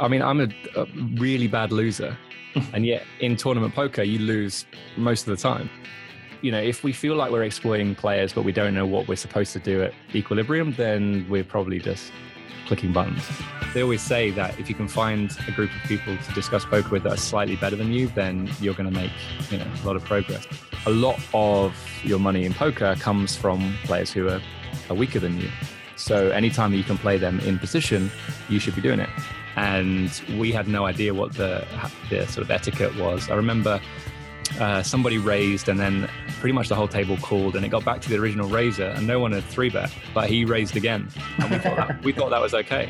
I mean, I'm a, a really bad loser, and yet in tournament poker, you lose most of the time. You know, if we feel like we're exploiting players, but we don't know what we're supposed to do at equilibrium, then we're probably just clicking buttons. They always say that if you can find a group of people to discuss poker with that are slightly better than you, then you're going to make you know a lot of progress. A lot of your money in poker comes from players who are, are weaker than you. So anytime you can play them in position, you should be doing it. And we had no idea what the the sort of etiquette was. I remember uh, somebody raised and then pretty much the whole table called and it got back to the original raiser and no one had three bet but he raised again. And we thought that, we thought that was okay.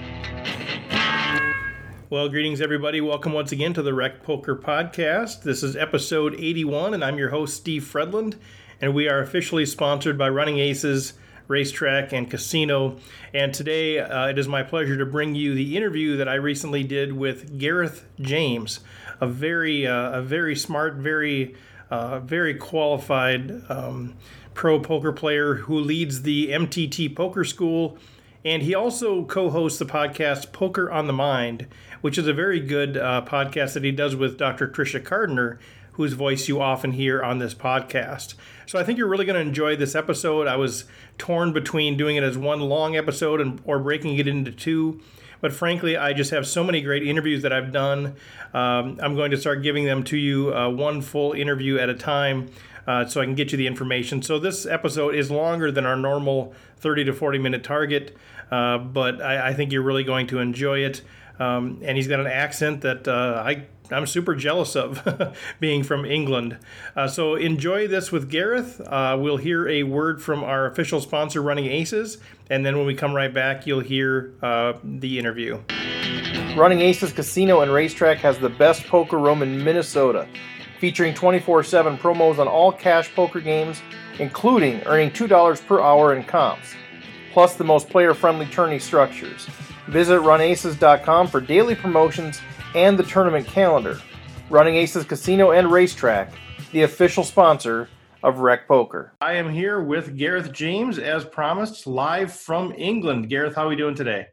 Well greetings everybody. Welcome once again to the rec poker podcast. This is episode 81 and i'm your host steve fredlund and we are officially sponsored by running aces racetrack and casino and today uh, it is my pleasure to bring you the interview that i recently did with gareth james a very uh, a very smart, very uh, very qualified um, pro poker player who leads the MTT Poker School, and he also co-hosts the podcast Poker on the Mind, which is a very good uh, podcast that he does with Dr. Tricia Cardner, whose voice you often hear on this podcast. So I think you're really going to enjoy this episode. I was torn between doing it as one long episode and or breaking it into two. But frankly, I just have so many great interviews that I've done. Um, I'm going to start giving them to you uh, one full interview at a time. Uh, so I can get you the information. So this episode is longer than our normal 30 to 40 minute target, uh, but I, I, think you're really going to enjoy it. Um, and he's got an accent that uh, I I'm super jealous of being from England. Uh, so enjoy this with Gareth. Uh, we'll hear a word from our official sponsor, Running Aces, and then when we come right back, you'll hear uh, the interview. Running Aces Casino and Racetrack has the best poker room in Minnesota, featuring 24 7 promos on all cash poker games, including earning $2 per hour in comps, plus the most player friendly tourney structures. Visit runaces.com for daily promotions and the tournament calendar. Running Aces Casino and Racetrack, the official sponsor of Rec Poker. I am here with Gareth James, as promised, live from England. Gareth, how are we doing today?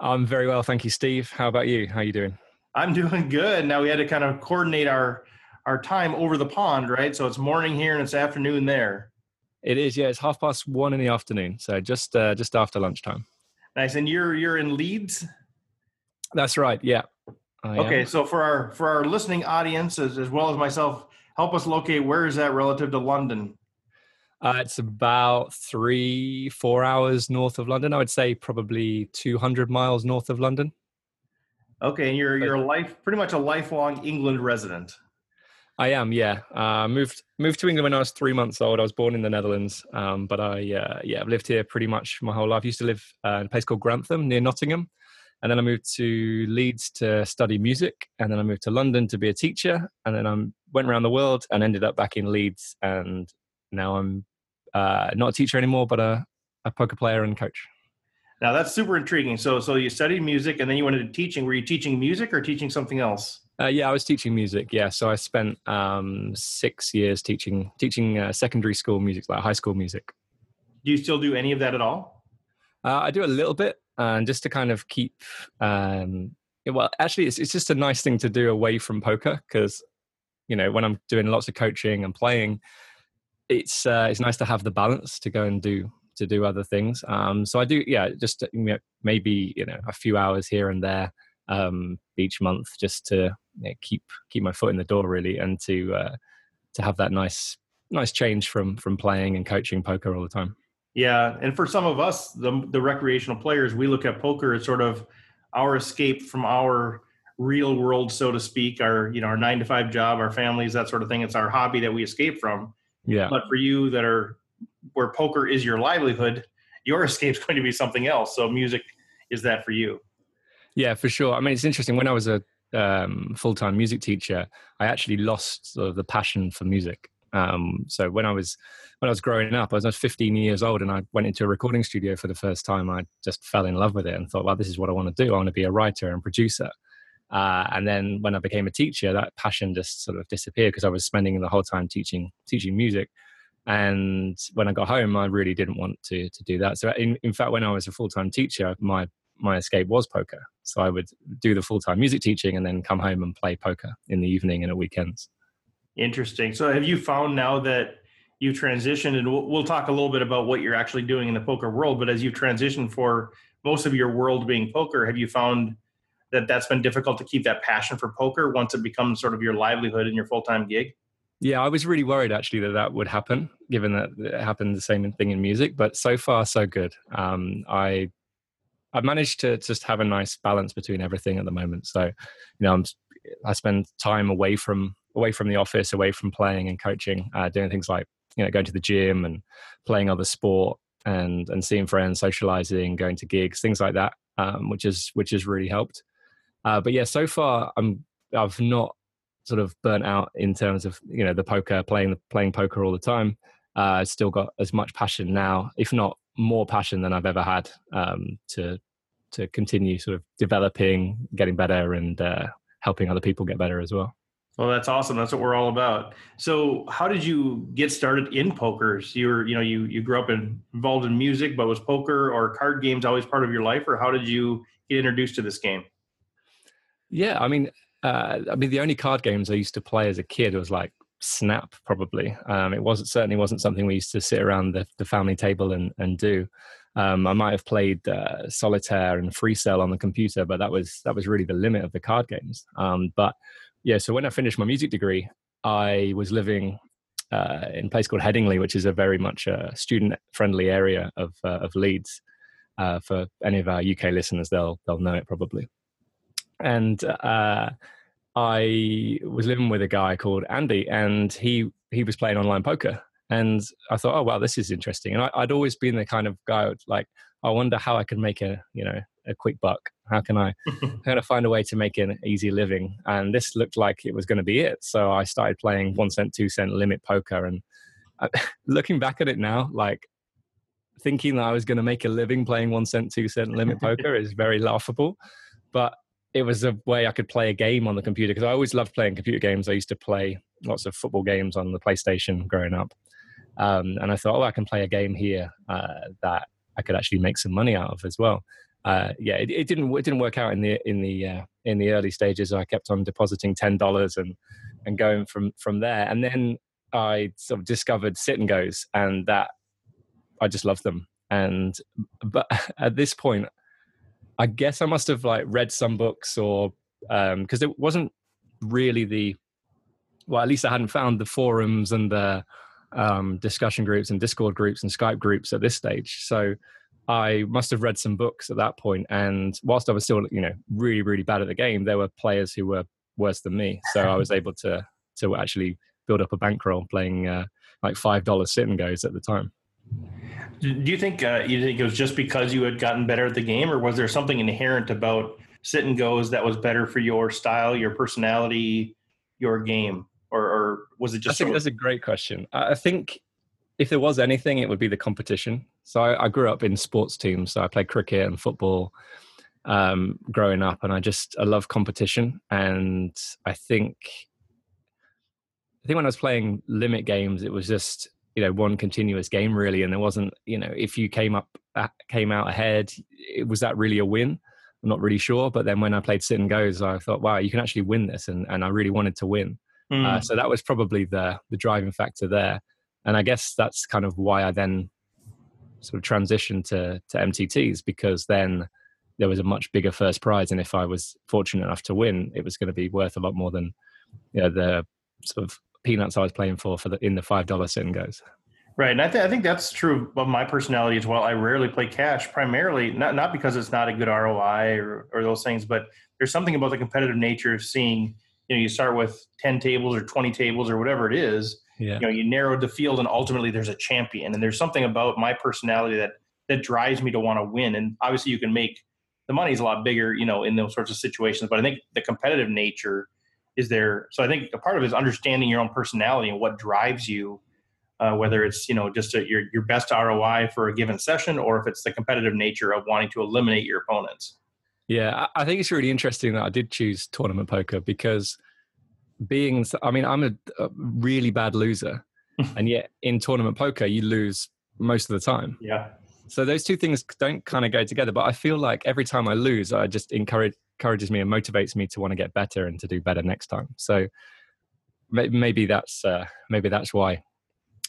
I'm very well, thank you, Steve. How about you? How are you doing? I'm doing good. Now we had to kind of coordinate our our time over the pond, right? So it's morning here and it's afternoon there. It is, yeah. It's half past one in the afternoon, so just uh, just after lunchtime. Nice. And you're you're in Leeds. That's right. Yeah. Okay. So for our for our listening audience as, as well as myself, help us locate where is that relative to London. Uh, it's about three, four hours north of London. I would say probably 200 miles north of London. Okay, and you're you're a life pretty much a lifelong England resident. I am, yeah. Uh, moved moved to England when I was three months old. I was born in the Netherlands, um, but I uh, yeah I've lived here pretty much my whole life. I used to live uh, in a place called Grantham near Nottingham, and then I moved to Leeds to study music, and then I moved to London to be a teacher, and then I went around the world and ended up back in Leeds, and now I'm uh, not a teacher anymore, but a, a poker player and coach. Now that's super intriguing. So, so you studied music, and then you went into teaching. Were you teaching music or teaching something else? Uh, yeah, I was teaching music. Yeah, so I spent um, six years teaching teaching uh, secondary school music, like high school music. Do you still do any of that at all? Uh, I do a little bit, and just to kind of keep. Um, well, actually, it's it's just a nice thing to do away from poker because, you know, when I'm doing lots of coaching and playing, it's uh, it's nice to have the balance to go and do to do other things. Um, so I do, yeah, just you know, maybe you know a few hours here and there um, each month, just to you know, keep keep my foot in the door really, and to uh, to have that nice nice change from from playing and coaching poker all the time. Yeah, and for some of us, the the recreational players, we look at poker as sort of our escape from our real world, so to speak, our you know our nine to five job, our families, that sort of thing. It's our hobby that we escape from yeah. But for you that are where poker is your livelihood, your escape is going to be something else. So music is that for you. Yeah, for sure. I mean, it's interesting. When I was a um, full-time music teacher, I actually lost sort of the passion for music. Um, so when I was when I was growing up, I was 15 years old, and I went into a recording studio for the first time. I just fell in love with it and thought, "Well, this is what I want to do. I want to be a writer and producer." Uh, and then when I became a teacher, that passion just sort of disappeared because I was spending the whole time teaching teaching music. And when I got home, I really didn't want to to do that. So in, in fact, when I was a full time teacher, my my escape was poker. So I would do the full time music teaching and then come home and play poker in the evening and at weekends. Interesting. So have you found now that you've transitioned, and we'll, talk a little bit about what you're actually doing in the poker world, but as you've transitioned for most of your world being poker, have you found that that's been difficult to keep that passion for poker once it becomes sort of your livelihood and your full time gig? Yeah, I was really worried actually that that would happen, given that it happened the same thing in music. But so far, so good. Um, I I've managed to just have a nice balance between everything at the moment. So, you know, I'm I spend time away from away from the office, away from playing and coaching, uh, doing things like you know going to the gym and playing other sport and and seeing friends, socializing, going to gigs, things like that, um, which is which has really helped. Uh, but yeah, so far I'm I've not sort of burnt out in terms of you know the poker playing playing poker all the time uh still got as much passion now if not more passion than i've ever had um to to continue sort of developing getting better and uh helping other people get better as well well that's awesome that's what we're all about so how did you get started in poker so you were you know you you grew up in, involved in music but was poker or card games always part of your life or how did you get introduced to this game yeah i mean uh, I mean, the only card games I used to play as a kid was like Snap, probably. Um, it wasn't certainly wasn't something we used to sit around the, the family table and and do. Um, I might have played uh, solitaire and free cell on the computer, but that was that was really the limit of the card games. Um, but yeah, so when I finished my music degree, I was living uh, in a place called Headingley, which is a very much a student-friendly area of uh, of Leeds. Uh, for any of our UK listeners, they'll they'll know it probably. And uh, I was living with a guy called Andy, and he he was playing online poker, and I thought, oh wow, this is interesting. And I, would always been the kind of guy like, I wonder how I can make a you know a quick buck. How can I kind of find a way to make an easy living? And this looked like it was going to be it. So I started playing one cent, two cent limit poker, and I, looking back at it now, like thinking that I was going to make a living playing one cent, two cent limit poker is very laughable. But it was a way I could play a game on the computer because I always loved playing computer games. I used to play lots of football games on the PlayStation growing up, um, and I thought, oh, I can play a game here uh, that I could actually make some money out of as well. Uh, yeah, it, it, didn't it didn't work out in the in the uh, in the early stages. I kept on depositing ten dollars and and going from from there, and then I sort of discovered sit and goes, and that I just loved them. And but at this point, I guess I must have like read some books or because um, it wasn't really the well, at least I hadn't found the forums and the um, discussion groups and Discord groups and Skype groups at this stage. So I must have read some books at that point. And whilst I was still, you know, really, really bad at the game, there were players who were worse than me. So I was able to to actually build up a bankroll playing uh, like five dollars sit and goes at the time. Do you think uh, you think it was just because you had gotten better at the game, or was there something inherent about sit and goes that was better for your style, your personality, your game, or, was it just? I think that's a great question. I think if there was anything, it would be the competition. So I, I grew up in sports teams. So I played cricket and football um, growing up, and I just I love competition. And I think I think when I was playing limit games, it was just you know one continuous game really and there wasn't you know if you came up came out ahead it was that really a win i'm not really sure but then when i played sit and goes i thought wow you can actually win this and, and i really wanted to win mm. uh, so that was probably the the driving factor there and i guess that's kind of why i then sort of transitioned to to mtts because then there was a much bigger first prize and if i was fortunate enough to win it was going to be worth a lot more than you know the sort of peanuts I was playing for for the in the five dollar sit and goes. Right, and I, th- I think that's true of my personality as well. I rarely play cash, primarily not not because it's not a good ROI or, or those things, but there's something about the competitive nature of seeing. You know, you start with ten tables or twenty tables or whatever it is. Yeah. You know, you narrowed the field, and ultimately there's a champion. And there's something about my personality that that drives me to want to win. And obviously, you can make the money's a lot bigger, you know, in those sorts of situations. But I think the competitive nature is there so i think a part of it is understanding your own personality and what drives you uh, whether it's you know just a, your, your best roi for a given session or if it's the competitive nature of wanting to eliminate your opponents yeah i think it's really interesting that i did choose tournament poker because being i mean i'm a, a really bad loser and yet in tournament poker you lose most of the time yeah So those two things don't kind of go together. But I feel like every time I lose, I just encourage encourages me and motivates me to want to get better and to do better next time. So maybe that's uh, maybe that's why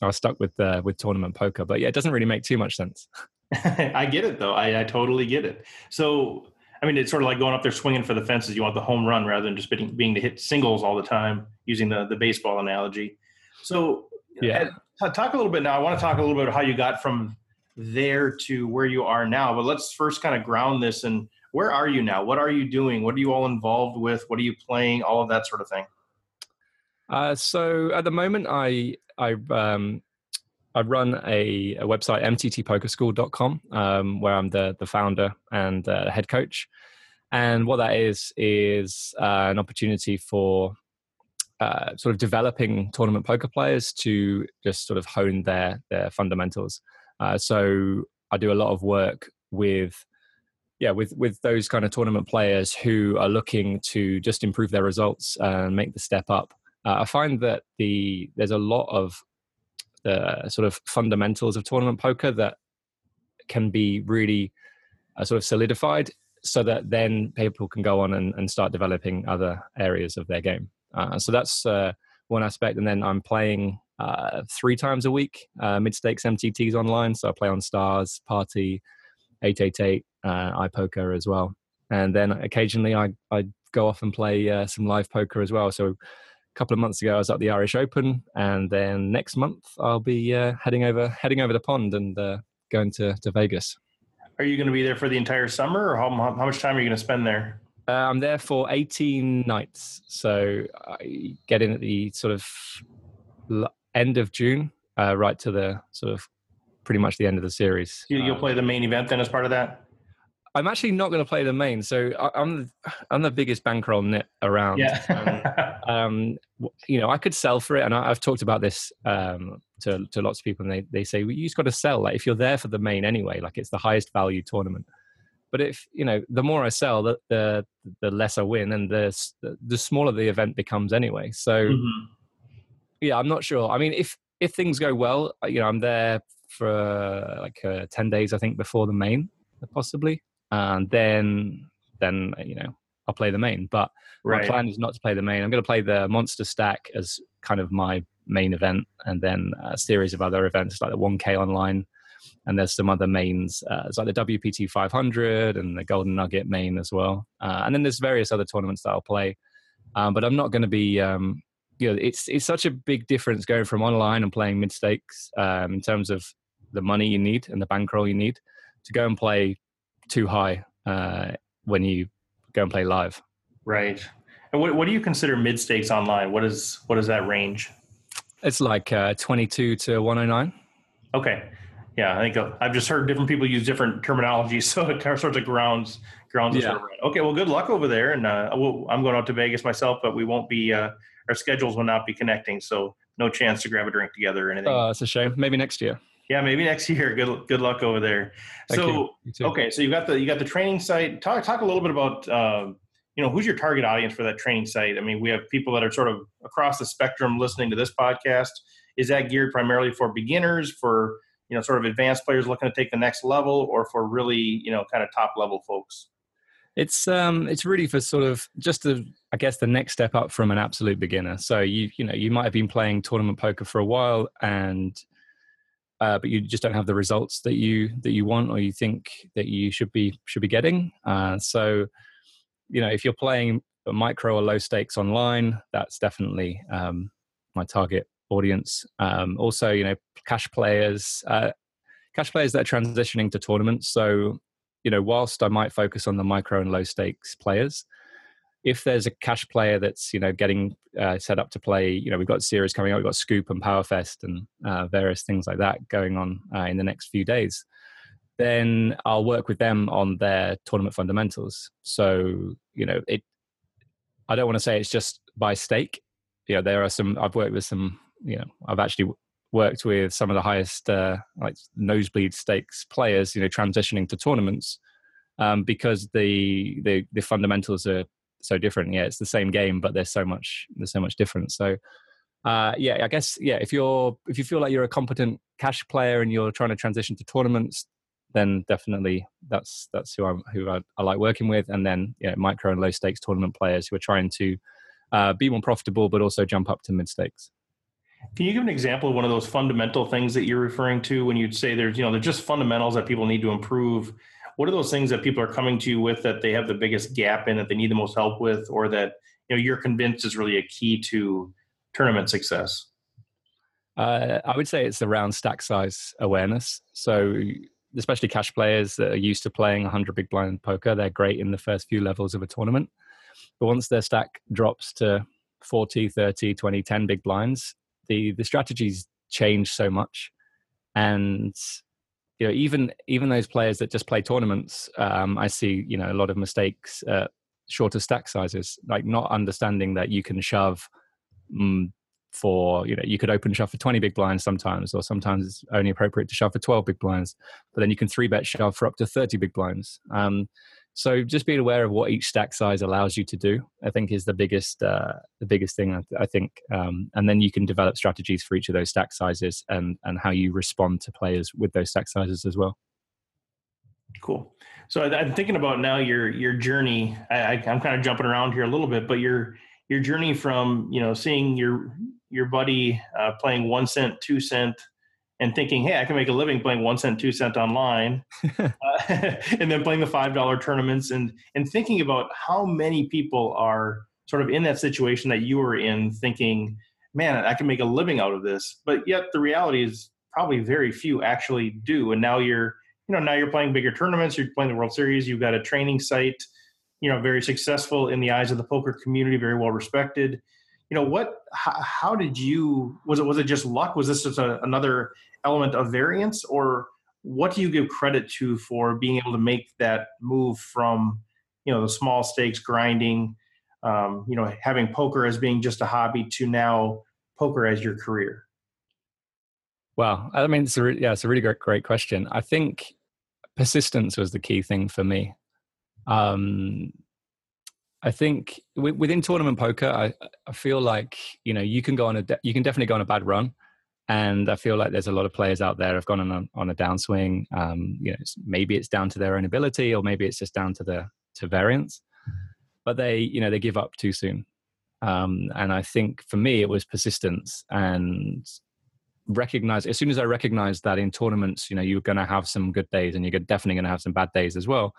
I was stuck with uh, with tournament poker. But yeah, it doesn't really make too much sense. I get it though. I, I totally get it. So I mean, it's sort of like going up there swinging for the fences. You want the home run rather than just being, being to hit singles all the time, using the the baseball analogy. So yeah, uh, talk a little bit now. I want to talk a little bit about how you got from there to where you are now. But let's first kind of ground this and where are you now? What are you doing? What are you all involved with? What are you playing? All of that sort of thing. Uh, so at the moment, I I um, I run a, a website mttpokerschool.com um, where I'm the the founder and uh, head coach, and what that is is uh, an opportunity for uh, sort of developing tournament poker players to just sort of hone their their fundamentals. Uh, so I do a lot of work with yeah with with those kind of tournament players who are looking to just improve their results and make the step up uh, i find that the there's a lot of the sort of fundamentals of tournament poker that can be really uh, sort of solidified so that then people can go on and, and start developing other areas of their game uh, so that's uh, one aspect and then i'm playing uh, three times a week uh, mid stakes mtts online so i play on stars party 888 uh, iPoker as well. And then occasionally I, I go off and play uh, some live poker as well. So couple of months ago I was at the Irish Open, and then next month I'll be uh, heading over heading over the pond and uh, going to, to Vegas. Are you going to be there for the entire summer, or how, how much time are you going to spend there? Uh, I'm there for 18 nights, so I get in at the sort of end of June, uh, right to the sort of pretty much the end of the series. You, will play the main event then as part of that. I'm actually not going to play the main. So I, am I'm the biggest bankroll nit around. Yeah. um, you know, I could sell for it, and I, have talked about this um, to to lots of people, and they they say well, you just got to sell. Like if you're there for the main anyway, like it's the highest value tournament. But if you know, the more I sell, the the, the less I win, and the the smaller the event becomes anyway. So mm-hmm. yeah, I'm not sure. I mean, if if things go well, you know, I'm there for uh, like uh, 10 days i think before the main possibly and then then you know I'll play the main. But right. my plan is not to play the main. I'm going to play the monster stack as kind of my main event, and then a series of other events like the 1K online. And there's some other mains, uh, it's like the WPT 500 and the Golden Nugget main as well. Uh, and then there's various other tournaments that I'll play. Um, but I'm not going to be, um, you know, it's it's such a big difference going from online and playing mid stakes um, in terms of the money you need and the bankroll you need to go and play too high uh, when you go and play live. Right. And what, what do you consider mid stakes online? What is what is that range? It's like uh, 22 to 109. Okay. Yeah, I think uh, I've just heard different people use different terminology, so it kind of sorts of grounds grounds. Yeah. Sort of. Okay, well, good luck over there, and uh, we'll, I'm going out to Vegas myself, but we won't be. Uh, our schedules will not be connecting, so no chance to grab a drink together or anything. Oh, it's a shame. Maybe next year. Yeah, maybe next year. Good good luck over there. Thank so okay, so you got the you got the training site. Talk talk a little bit about uh, you know who's your target audience for that training site. I mean, we have people that are sort of across the spectrum listening to this podcast. Is that geared primarily for beginners, for you know sort of advanced players looking to take the next level, or for really you know kind of top level folks? It's um it's really for sort of just the I guess the next step up from an absolute beginner. So you you know you might have been playing tournament poker for a while and uh, but you just don't have the results that you that you want or you think that you should be should be getting. Uh, so, you know, if you're playing micro or low stakes online, that's definitely um, my target audience. Um, also, you know, cash players, uh, cash players that are transitioning to tournaments. So, you know, whilst I might focus on the micro and low stakes players, if there's a cash player that's you know getting uh, set up to play, you know we've got series coming up, we've got Scoop and Powerfest and uh, various things like that going on uh, in the next few days. Then I'll work with them on their tournament fundamentals. So you know it. I don't want to say it's just by stake. You know there are some. I've worked with some. You know I've actually worked with some of the highest uh, like nosebleed stakes players. You know transitioning to tournaments. Um, because the, the the fundamentals are so different. Yeah, it's the same game, but there's so much there's so much difference. So uh, yeah, I guess yeah, if you're if you feel like you're a competent cash player and you're trying to transition to tournaments, then definitely that's that's who I'm who I, I like working with. And then you know, micro and low stakes tournament players who are trying to uh, be more profitable, but also jump up to mid stakes. Can you give an example of one of those fundamental things that you're referring to when you'd say there's, you know, they're just fundamentals that people need to improve? What are those things that people are coming to you with that they have the biggest gap in that they need the most help with, or that you know you're convinced is really a key to tournament success? Uh, I would say it's around stack size awareness. So especially cash players that are used to playing 100 big blind poker, they're great in the first few levels of a tournament. But once their stack drops to 40, 30, 20, 10 big blinds, the the strategies change so much, and you know even even those players that just play tournaments, um, I see you know a lot of mistakes at shorter stack sizes, like not understanding that you can shove. Mm, for you know you could open shove for 20 big blinds sometimes or sometimes it's only appropriate to shove for 12 big blinds but then you can three bet shove for up to 30 big blinds um, so just being aware of what each stack size allows you to do, I think, is the biggest uh, the biggest thing. I, I think, um, and then you can develop strategies for each of those stack sizes and and how you respond to players with those stack sizes as well. Cool. So I'm thinking about now your your journey. I, I'm kind of jumping around here a little bit, but your your journey from you know seeing your your buddy uh, playing one cent, two cent, and thinking, hey, I can make a living playing one cent, two cent online, uh, and then playing the five dollar tournaments, and and thinking about how many people are sort of in that situation that you were in, thinking, man, I can make a living out of this, but yet the reality is probably very few actually do. And now you're, you know, now you're playing bigger tournaments, you're playing the World Series, you've got a training site, you know, very successful in the eyes of the poker community, very well respected you know what how, how, did you was it was it just luck? Was this just a, another element of variance? Or what do you give credit to for being able to make that move from you know the small stakes grinding um, you know having poker as being just a hobby to now poker as your career? Well i mean it's a re- yeah it's a really great great question. I think persistence was the key thing for me. Um, I think within tournament poker, I, I feel like you know you can go on a you can definitely go on a bad run, and I feel like there's a lot of players out there have gone on a, on a downswing. Um, you know, it's, maybe it's down to their own ability, or maybe it's just down to the to variance, but they you know they give up too soon. Um, and I think for me it was persistence and recognize as soon as I recognized that in tournaments, you know, you're going to have some good days and you're definitely going to have some bad days as well.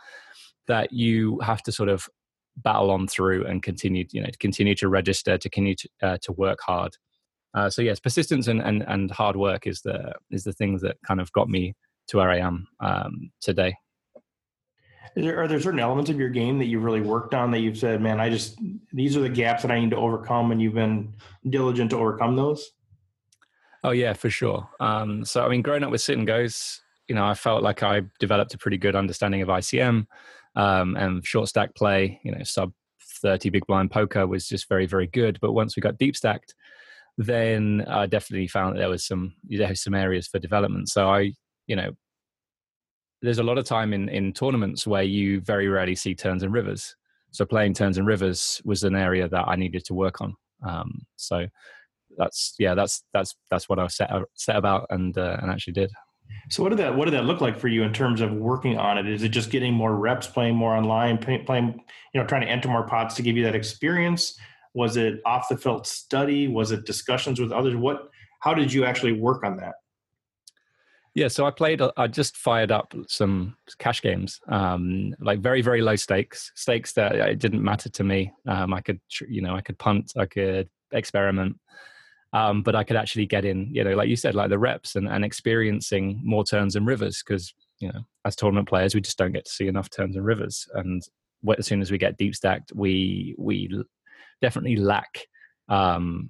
That you have to sort of battle on through and continue you know to continue to register to continue to, uh, to work hard. Uh, so yes persistence and, and and hard work is the is the things that kind of got me to where i am um, today. There, are there certain elements of your game that you've really worked on that you've said man i just these are the gaps that i need to overcome and you've been diligent to overcome those? Oh yeah for sure. Um, so i mean growing up with sit and goes you know i felt like i developed a pretty good understanding of icm um, and short stack play, you know, sub 30 big blind poker was just very, very good. But once we got deep stacked, then I definitely found that there was some there was some areas for development. So I, you know, there's a lot of time in in tournaments where you very rarely see turns and rivers. So playing turns and rivers was an area that I needed to work on. Um, so that's yeah, that's that's that's what I set set about and uh, and actually did. So what did that what did that look like for you in terms of working on it? Is it just getting more reps, playing more online, playing, you know, trying to enter more pots to give you that experience? Was it off the field study? Was it discussions with others? What how did you actually work on that? Yeah, so I played. I just fired up some cash games, um, like very very low stakes, stakes that it didn't matter to me. Um, I could, you know, I could punt, I could experiment, um, but I could actually get in, you know, like you said, like the reps and, and experiencing more turns and rivers because, you know, as tournament players, we just don't get to see enough turns and rivers. And as soon as we get deep stacked, we we definitely lack um,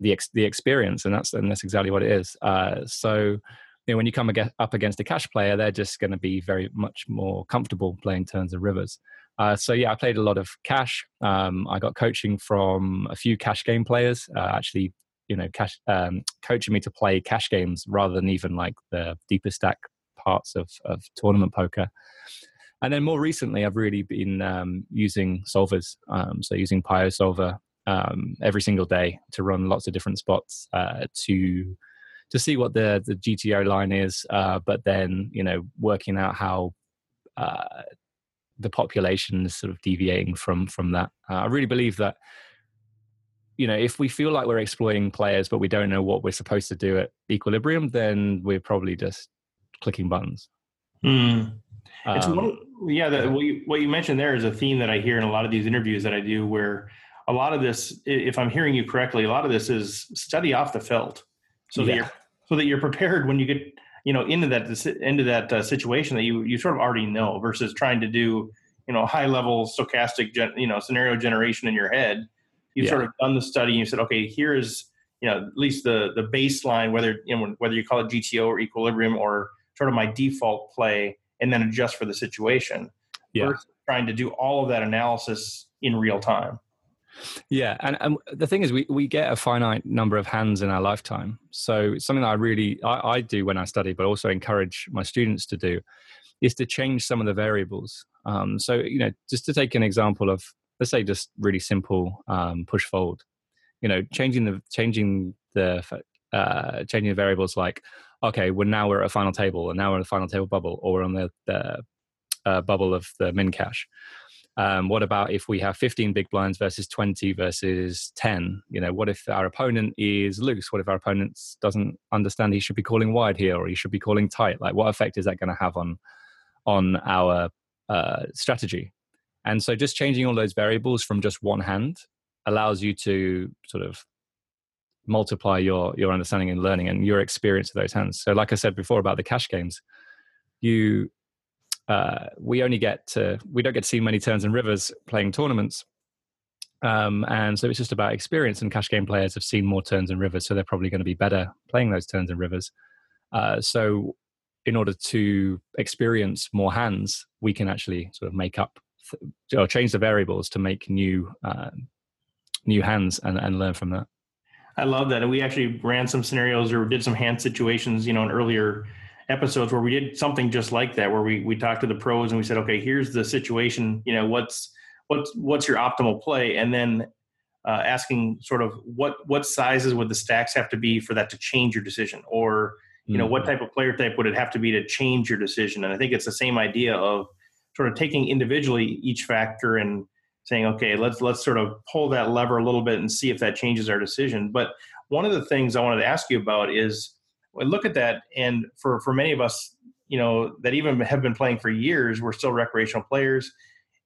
the ex- the experience, and that's and that's exactly what it is. Uh, so, you know, when you come up against a cash player, they're just going to be very much more comfortable playing turns and rivers. Uh, so yeah, I played a lot of cash. Um, I got coaching from a few cash game players. Uh, actually, you know cash um, coaching me to play cash games rather than even like the deeper stack parts of of tournament poker and then more recently i've really been um, using solvers um, so using pio solver um, every single day to run lots of different spots uh, to to see what the the GTO line is, uh, but then you know working out how uh, the population is sort of deviating from from that. Uh, I really believe that you know if we feel like we're exploiting players, but we don't know what we're supposed to do at equilibrium, then we're probably just clicking buttons. Mm. It's um, one, yeah. The, what, you, what you mentioned there is a theme that I hear in a lot of these interviews that I do, where a lot of this, if I'm hearing you correctly, a lot of this is study off the felt, so yeah. that you're so that you're prepared when you get you know into that into that uh, situation that you you sort of already know versus trying to do you know high level stochastic gen, you know scenario generation in your head. You've yeah. sort of done the study and you said, okay, here is you know at least the the baseline, whether you know whether you call it GTO or equilibrium or sort of my default play, and then adjust for the situation. Yeah. trying to do all of that analysis in real time. Yeah, and, and the thing is, we, we get a finite number of hands in our lifetime. So something that I really I, I do when I study, but also encourage my students to do, is to change some of the variables. Um, so you know, just to take an example of let's say just really simple um, push fold. You know, changing the changing the uh, changing the variables like okay, well now we're at a final table, and now we're in the final table bubble, or we're on the, the uh, bubble of the min cash. Um, what about if we have 15 big blinds versus 20 versus 10? You know, what if our opponent is loose? What if our opponent doesn't understand he should be calling wide here or he should be calling tight? Like, what effect is that going to have on on our uh, strategy? And so, just changing all those variables from just one hand allows you to sort of multiply your your understanding and learning and your experience of those hands. So, like I said before about the cash games, you uh, we only get to we don't get to see many turns and rivers playing tournaments um, and so it's just about experience and cash game players have seen more turns and rivers so they're probably going to be better playing those turns and rivers uh, so in order to experience more hands we can actually sort of make up or change the variables to make new uh, new hands and, and learn from that i love that and we actually ran some scenarios or did some hand situations you know in earlier episodes where we did something just like that, where we we talked to the pros and we said, okay, here's the situation. You know, what's what's what's your optimal play, and then uh, asking sort of what what sizes would the stacks have to be for that to change your decision, or you know, what mm-hmm. type of player type would it have to be to change your decision? And I think it's the same idea of sort of taking individually each factor and saying, okay, let's let's sort of pull that lever a little bit and see if that changes our decision. But one of the things I wanted to ask you about is I look at that, and for for many of us, you know, that even have been playing for years, we're still recreational players,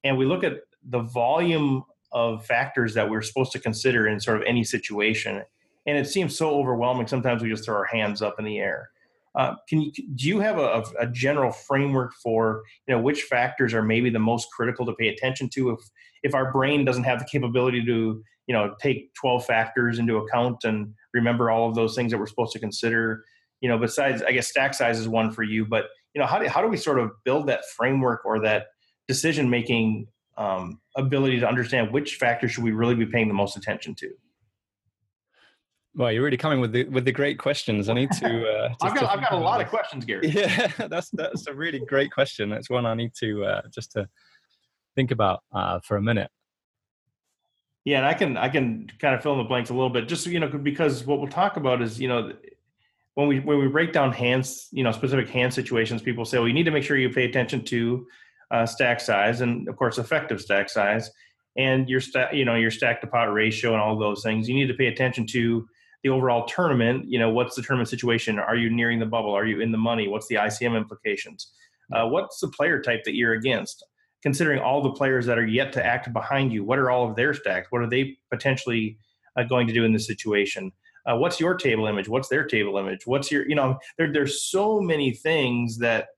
and we look at the volume of factors that we're supposed to consider in sort of any situation, and it seems so overwhelming. Sometimes we just throw our hands up in the air. Uh, can you do you have a, a, general framework for you know which factors are maybe the most critical to pay attention to if if our brain doesn't have the capability to you know take 12 factors into account and remember all of those things that we're supposed to consider? You know besides i guess stack size is one for you but you know how do, how do we sort of build that framework or that decision making um, ability to understand which factors should we really be paying the most attention to well, you're really coming with the with the great questions. I need to. Uh, I've got I've got a lot of questions, Gary. Yeah, that's that's a really great question. That's one I need to uh, just to think about uh, for a minute. Yeah, and I can I can kind of fill in the blanks a little bit, just you know, because what we'll talk about is you know when we when we break down hands, you know, specific hand situations, people say, well, you need to make sure you pay attention to uh, stack size and of course effective stack size and your stack, you know, your stack to pot ratio and all those things. You need to pay attention to the overall tournament. You know, what's the tournament situation? Are you nearing the bubble? Are you in the money? What's the ICM implications? Uh, what's the player type that you're against? Considering all the players that are yet to act behind you, what are all of their stacks? What are they potentially uh, going to do in this situation? uh, what's your table image what's their table image what's your you know there, there's so many things that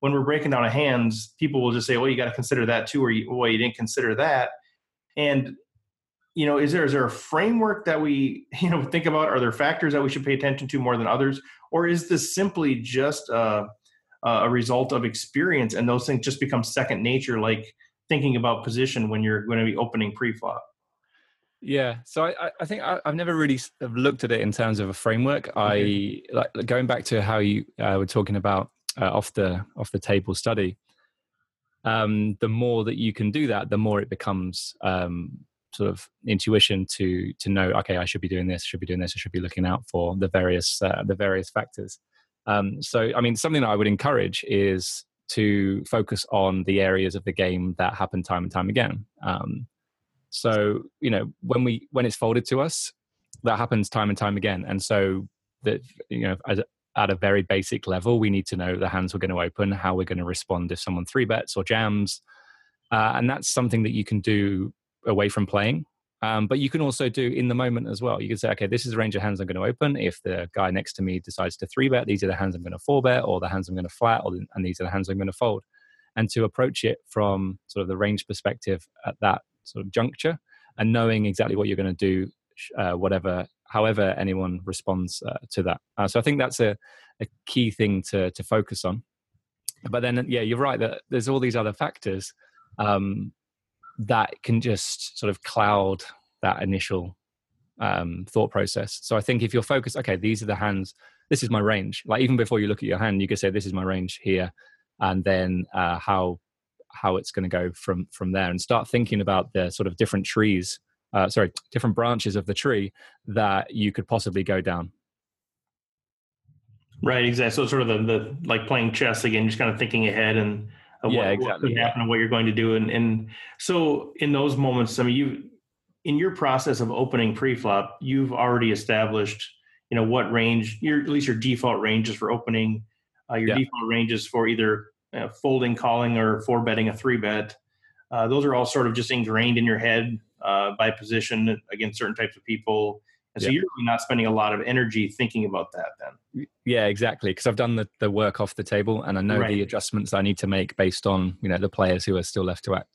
when we're breaking down a hands people will just say well you got to consider that too or you, well you didn't consider that and you know is there is there a framework that we you know think about are there factors that we should pay attention to more than others or is this simply just a, a result of experience and those things just become second nature like thinking about position when you're going to be opening pre-flop yeah, so I, I think I, have never really looked at it in terms of a framework. I like going back to how you uh, were talking about uh, off the off the table study. Um, the more that you can do that, the more it becomes um, sort of intuition to to know okay i should be doing this should be doing this i should be looking out for the various uh, the various factors. Um, so i mean something that i would encourage is to focus on the areas of the game that happen time and time again. Um, so you know when we when it's folded to us that happens time and time again. And so that you know as, at a very basic level we need to know the hands we're going to open how we're going to respond if someone three bets or jams. Uh, and that's something that you can do away from playing. Um, but you can also do in the moment as well. You can say, okay, this is the range of hands I'm going to open. If the guy next to me decides to three bet, these are the hands I'm going to four bet, or the hands I'm going to flat, or, and these are the hands I'm going to fold. And to approach it from sort of the range perspective at that sort of juncture, and knowing exactly what you're going to do, uh, whatever, however anyone responds uh, to that. Uh, so I think that's a, a key thing to to focus on. But then, yeah, you're right that there's all these other factors um, that can just sort of cloud that initial um, thought process. So I think if you're focused, okay, these are the hands, this is my range. Like even before you look at your hand, you can say this is my range here, and then uh, how how it's going to go from from there, and start thinking about the sort of different trees, uh, sorry, different branches of the tree that you could possibly go down. Right, exactly. So sort of the, the like playing chess again, just kind of thinking ahead and yeah, what, exactly. what could happen and what you're going to do. And, and so in those moments, I mean, you, in your process of opening pre-flop, you've already established, you know, what range, your, at least your default ranges for opening, uh, your yeah. default ranges for either uh, folding, calling, or four betting a three bet. Uh, those are all sort of just ingrained in your head uh, by position against certain types of people. And so yeah. you're really not spending a lot of energy thinking about that then. Yeah, exactly. Because I've done the, the work off the table and I know right. the adjustments I need to make based on, you know, the players who are still left to act.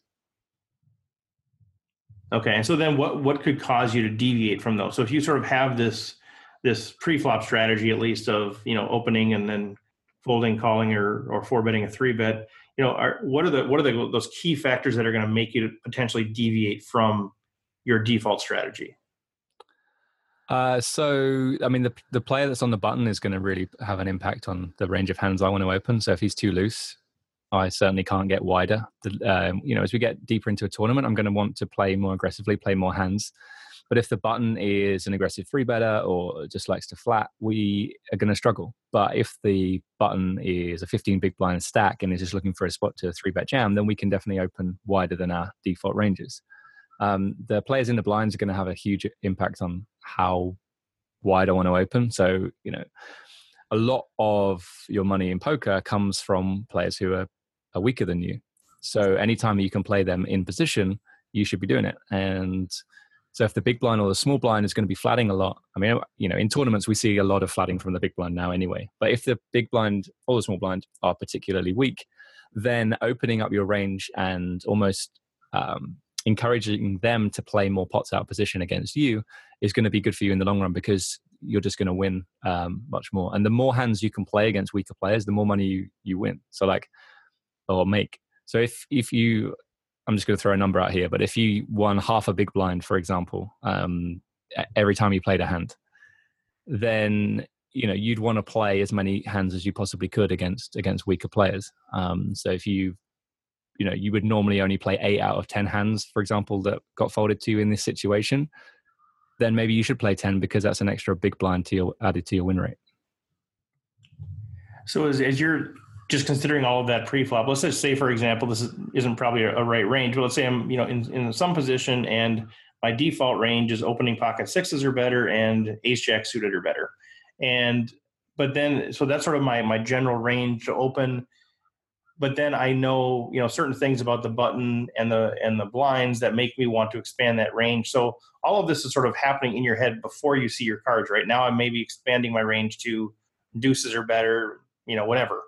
Okay. And so then what what could cause you to deviate from those? So if you sort of have this this pre-flop strategy at least of, you know, opening and then folding, calling or or four betting a three bet, you know, are what are the what are the those key factors that are going to make you potentially deviate from your default strategy? Uh, so, I mean, the the player that's on the button is going to really have an impact on the range of hands I want to open. So, if he's too loose, I certainly can't get wider. The, um, you know, as we get deeper into a tournament, I'm going to want to play more aggressively, play more hands. But if the button is an aggressive three better or just likes to flat, we are going to struggle. But if the button is a 15 big blind stack and is just looking for a spot to three bet jam, then we can definitely open wider than our default ranges um, the players in the blinds are going to have a huge impact on how wide I want to open. So, you know, a lot of your money in poker comes from players who are, are weaker than you. So, anytime you can play them in position, you should be doing it. And so, if the big blind or the small blind is going to be flatting a lot, I mean, you know, in tournaments, we see a lot of flatting from the big blind now anyway. But if the big blind or the small blind are particularly weak, then opening up your range and almost um, encouraging them to play more pots out position against you is going to be good for you in the long run because you're just going to win um, much more. And the more hands you can play against weaker players, the more money you you win. So like or make. So if if you, I'm just going to throw a number out here, but if you won half a big blind, for example, um, every time you played a hand, then you know you'd want to play as many hands as you possibly could against against weaker players. Um, so if you you know you would normally only play eight out of ten hands for example that got folded to you in this situation then maybe you should play 10 because that's an extra big blind to your, added to your win rate. So as, as you're just considering all of that pre-flop let's just say for example this is, isn't probably a, a right range but let's say i'm you know in, in some position and my default range is opening pocket sixes or better and ace jack suited or better. And but then so that's sort of my my general range to open but then I know you know certain things about the button and the and the blinds that make me want to expand that range. So all of this is sort of happening in your head before you see your cards. Right now, I'm maybe expanding my range to deuces or better, you know, whatever.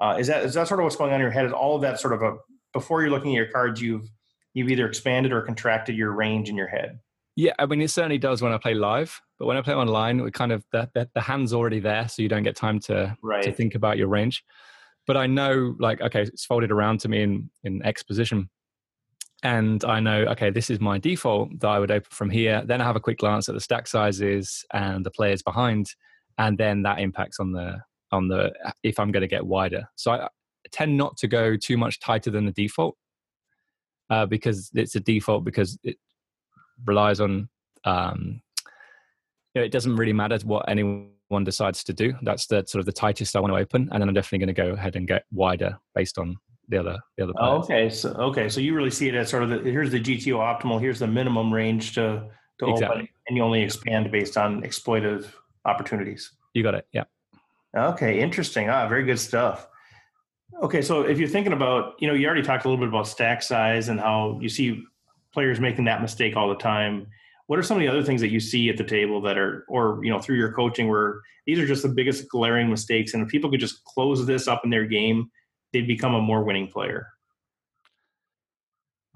Uh, is that is that sort of what's going on in your head? Is all of that sort of a before you're looking at your cards, you've you've either expanded or contracted your range in your head. Yeah, I mean, it certainly does when I play live, but when I play online, we kind of the, the, the hand's already there, so you don't get time to right. to think about your range but I know like okay, it's folded around to me in in X position, and I know okay, this is my default that I would open from here. Then I have a quick glance at the stack sizes and the players behind, and then that impacts on the on the if I'm going to get wider. So I tend not to go too much tighter than the default uh, because it's a default because it relies on um, you know, it doesn't really matter what anyone decides to do. That's the sort of the tightest I want to open, and then I'm definitely going to go ahead and get wider based on the other the other. Oh, okay, so okay, so you really see it as sort of the, here's the GTO optimal, here's the minimum range to to exactly. open, and you only expand based on exploitive opportunities. You got it. Yeah. Okay, interesting. Ah, very good stuff. Okay, so if you're thinking about, you know, you already talked a little bit about stack size and how you see players making that mistake all the time. What are some of the other things that you see at the table that are, or you know, through your coaching, where these are just the biggest glaring mistakes, and if people could just close this up in their game, they'd become a more winning player?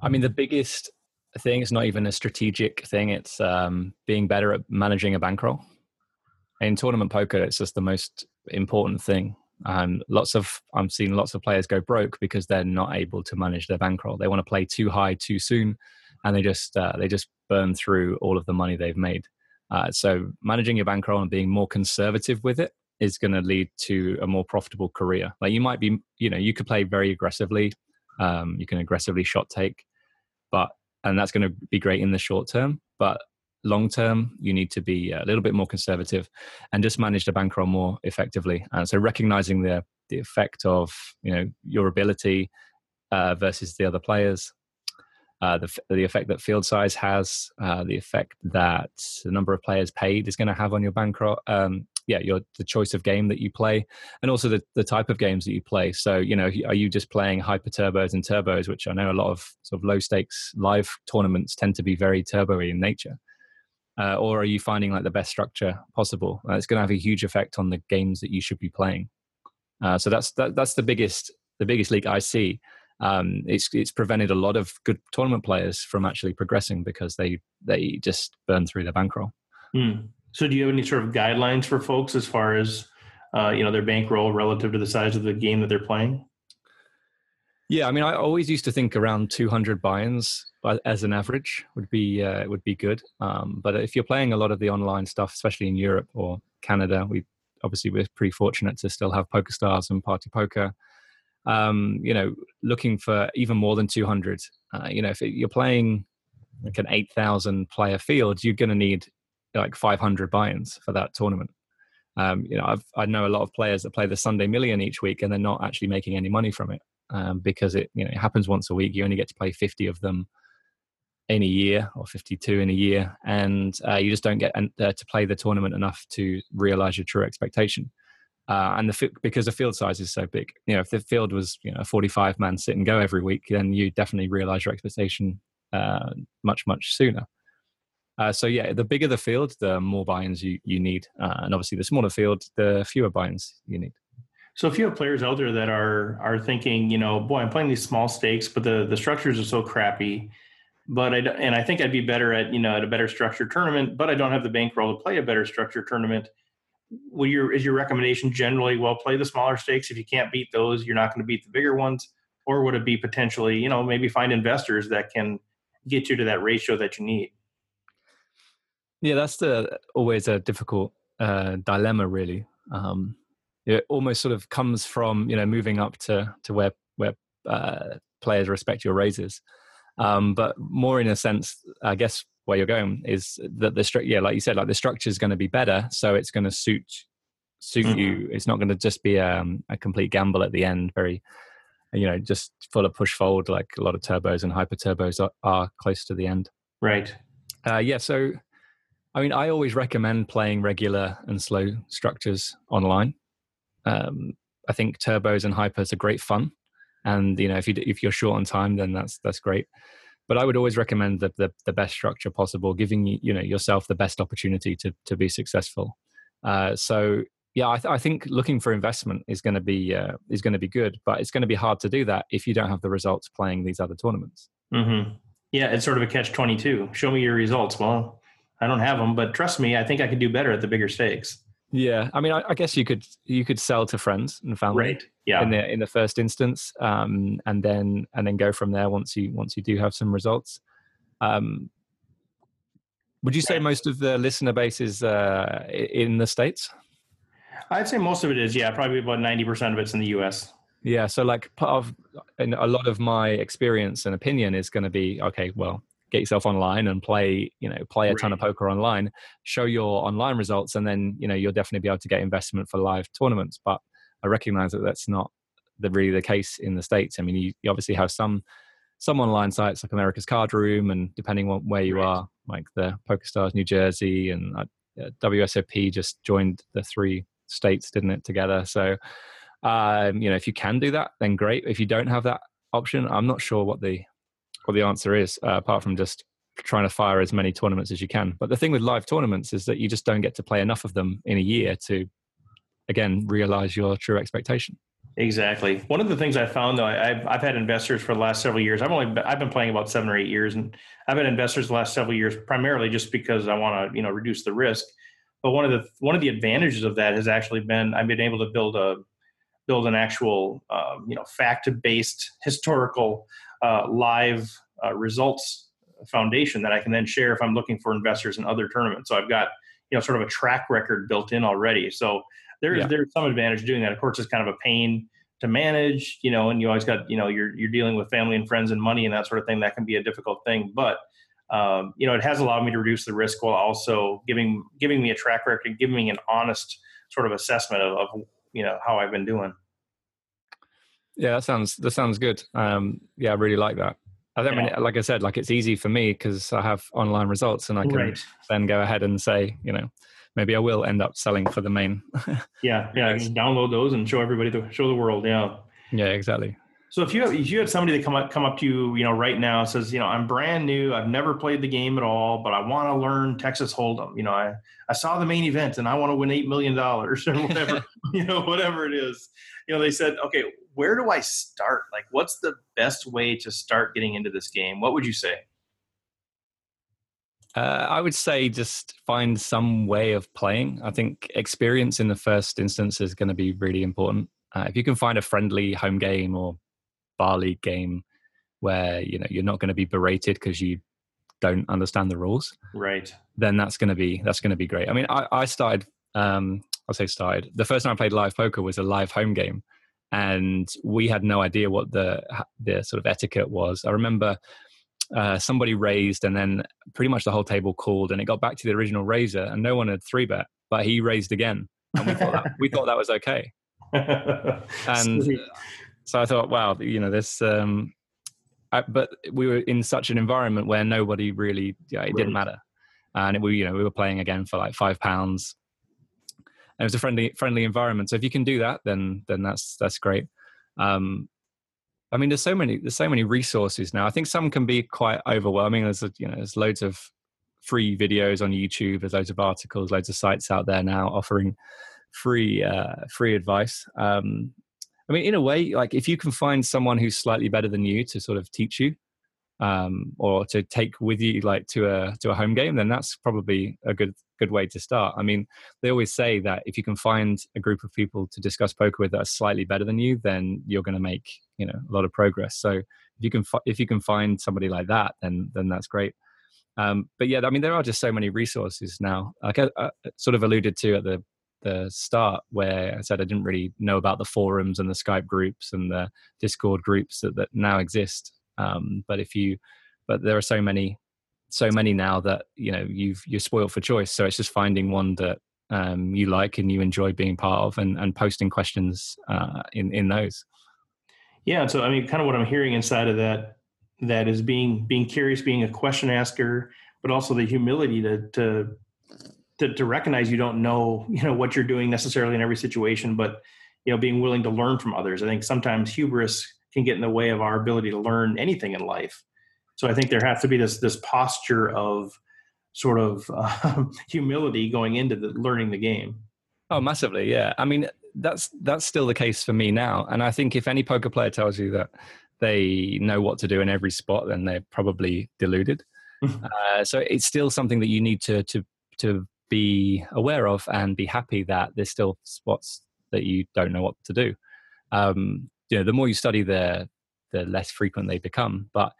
I mean, the biggest thing is not even a strategic thing; it's um, being better at managing a bankroll. In tournament poker, it's just the most important thing. And lots of I'm seeing lots of players go broke because they're not able to manage their bankroll. They want to play too high too soon, and they just uh, they just burn through all of the money they've made. Uh, so managing your bankroll and being more conservative with it is going to lead to a more profitable career. Like you might be, you know, you could play very aggressively. Um, you can aggressively shot take, but and that's going to be great in the short term. But long term, you need to be a little bit more conservative and just manage the bankroll more effectively. And so recognizing the the effect of you know your ability uh, versus the other players, uh, the the effect that field size has, uh, the effect that the number of players paid is going to have on your bankroll. Um, yeah, your the choice of game that you play, and also the the type of games that you play. So you know, are you just playing hyper turbos and turbos, which I know a lot of sort of low stakes live tournaments tend to be very turbo in nature uh, or are you finding like the best structure possible? Uh, it's going to have a huge effect on the games that you should be playing. Uh, so that's that, that's the biggest the biggest leak I see. Um, it's it's prevented a lot of good tournament players from actually progressing because they they just burn through their bankroll. Mm. So do you have any sort of guidelines for folks as far as uh, you know their bankroll relative to the size of the game that they're playing? Yeah, I mean, I always used to think around 200 buy-ins as an average would be uh, would be good. Um, but if you're playing a lot of the online stuff, especially in Europe or Canada, we obviously we're pretty fortunate to still have PokerStars and Party Poker. Um, you know, looking for even more than 200. Uh, you know, if you're playing like an 8,000 player field, you're going to need like 500 buy-ins for that tournament. Um, you know, I've, I know a lot of players that play the Sunday Million each week, and they're not actually making any money from it um, because it you know it happens once a week. You only get to play 50 of them in a year or 52 in a year, and uh, you just don't get uh, to play the tournament enough to realize your true expectation. Uh, and the because the field size is so big, you know, if the field was you know a 45 man sit and go every week, then you definitely realize your expectation uh, much much sooner. Uh, so yeah, the bigger the field, the more buy-ins you you need, uh, and obviously the smaller field, the fewer buy-ins you need. So if you have players out there that are are thinking, you know, boy, I'm playing these small stakes, but the the structures are so crappy. But I and I think I'd be better at you know at a better structured tournament, but I don't have the bankroll to play a better structured tournament. Will your is your recommendation generally well play the smaller stakes? If you can't beat those, you're not going to beat the bigger ones, or would it be potentially you know maybe find investors that can get you to that ratio that you need? Yeah, that's the always a difficult uh, dilemma, really. Um, it almost sort of comes from you know moving up to to where where uh, players respect your raises, um, but more in a sense, I guess where you're going is that the structure, yeah, like you said, like the structure is going to be better, so it's going to suit suit mm-hmm. you. It's not going to just be um, a complete gamble at the end, very you know just full of push fold like a lot of turbos and hyper turbos are, are close to the end. Right. Uh, yeah. So, I mean, I always recommend playing regular and slow structures online. Um, I think turbos and hypers are great fun, and you know if you if you're short on time, then that's that's great. But I would always recommend the, the, the best structure possible, giving you you know yourself the best opportunity to to be successful. Uh, so yeah, I, th- I, think looking for investment is going to be uh, is going to be good, but it's going to be hard to do that if you don't have the results playing these other tournaments. Mm-hmm. Yeah, it's sort of a catch twenty two. Show me your results. Well, I don't have them, but trust me, I think I can do better at the bigger stakes. Yeah, I mean, I, I, guess you could you could sell to friends and family, right? Yeah, in the in the first instance, um, and then and then go from there once you once you do have some results. Um, would you say most of the listener base is uh, in the states? I'd say most of it is. Yeah, probably about ninety percent of it's in the U.S. Yeah, so like part of and a lot of my experience and opinion is going to be okay. Well, get yourself online and play you know play a ton of poker online show your online results and then you know you'll definitely be able to get investment for live tournaments. But i recognize that that's not the really the case in the states. I mean you, you obviously have some some online sites like america's card room and depending on where you right. are like the poker stars new jersey and uh, wsop just joined the three states didn't it together? So um, you know if you can do that then great. If you don't have that option i'm not sure what the what the answer is, uh, apart from just trying to fire as many tournaments as you can. But the thing with live tournaments is that you just don't get to play enough of them in a year to, again, realize your true expectation. Exactly. One of the things I found though, I, have I've had investors for the last several years. I've only been, I've been playing about seven or eight years, and I've had investors the last several years primarily just because I want to you know reduce the risk. But one of the one of the advantages of that has actually been I've been able to build a build an actual uh, you know fact based historical uh, live uh, results foundation that I can then share if I'm looking for investors in other tournaments. So I've got you know sort of a track record built in already. So there's yeah. there's some advantage doing that. Of course, it's kind of a pain to manage, you know, and you always got you know you're you're dealing with family and friends and money and that sort of thing. That can be a difficult thing, but um, you know it has allowed me to reduce the risk while also giving giving me a track record, giving me an honest sort of assessment of, of you know how I've been doing. Yeah, that sounds that sounds good. Um, yeah, I really like that. I don't yeah. mean, like I said, like it's easy for me because I have online results and I can right. then go ahead and say, you know, maybe I will end up selling for the main. yeah, yeah, just download those and show everybody, the, show the world. Yeah, yeah, exactly. So if you have, if you had somebody that come up come up to you, you know, right now says, you know, I'm brand new, I've never played the game at all, but I want to learn Texas Hold'em. You know, I I saw the main event and I want to win eight million dollars or whatever, you know, whatever it is. You know, they said, okay, where do I start? Like, what's the best way to start getting into this game? What would you say? Uh, I would say just find some way of playing. I think experience in the first instance is going to be really important. Uh, if you can find a friendly home game or bar league game where you know you're not going to be berated because you don't understand the rules, right? Then that's going to be that's going to be great. I mean, I, I started. Um, I'll say started. The first time I played live poker was a live home game, and we had no idea what the the sort of etiquette was. I remember uh, somebody raised, and then pretty much the whole table called, and it got back to the original raiser, and no one had three bet, but he raised again, and we thought that, we thought that was okay. and so I thought, wow, you know, this. Um, I, but we were in such an environment where nobody really, yeah, it right. didn't matter, and it, we, you know, we were playing again for like five pounds. It was a friendly, friendly environment. So if you can do that, then then that's that's great. Um, I mean, there's so many there's so many resources now. I think some can be quite overwhelming. There's a, you know there's loads of free videos on YouTube. There's loads of articles, loads of sites out there now offering free uh, free advice. Um, I mean, in a way, like if you can find someone who's slightly better than you to sort of teach you, um, or to take with you like to a to a home game, then that's probably a good good way to start. I mean, they always say that if you can find a group of people to discuss poker with that are slightly better than you, then you're going to make you know a lot of progress. So if you can if you can find somebody like that, then then that's great. Um, but yeah, I mean, there are just so many resources now. Like I, I sort of alluded to at the the start where I said I didn't really know about the forums and the Skype groups and the Discord groups that, that now exist. Um, but if you, but there are so many, so many now that you know you've you're spoiled for choice. So it's just finding one that um, you like and you enjoy being part of, and, and posting questions uh, in in those. Yeah, so I mean, kind of what I'm hearing inside of that that is being being curious, being a question asker, but also the humility to to to, to recognize you don't know you know what you're doing necessarily in every situation but you know being willing to learn from others i think sometimes hubris can get in the way of our ability to learn anything in life. So i think there has to be this this posture of sort of uh, humility going into the learning the game. Oh massively yeah. I mean that's that's still the case for me now. And i think if any poker player tells you that they know what to do in every spot then they're probably deluded. Uh, so it's still something that you need to to to be aware of and be happy that there's still spots that you don't know what to do. Um, you know, the more you study, the the less frequent they become. But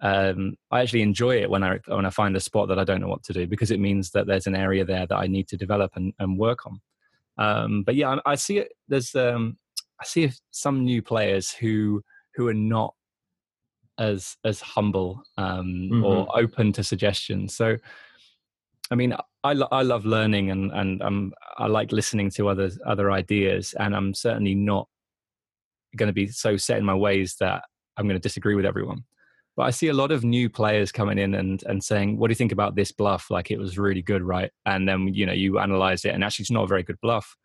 um, I actually enjoy it when I when I find a spot that I don't know what to do because it means that there's an area there that I need to develop and, and work on. Um, but yeah, I, I, see it. There's um, I see some new players who who are not as as humble um, mm-hmm. or open to suggestions. So, I mean, I lo- I love learning and and um, I like listening to others other ideas, and I'm certainly not going to be so set in my ways that I'm going to disagree with everyone. But I see a lot of new players coming in and and saying, "What do you think about this bluff? Like it was really good, right?" And then you know you analyze it, and actually it's not a very good bluff.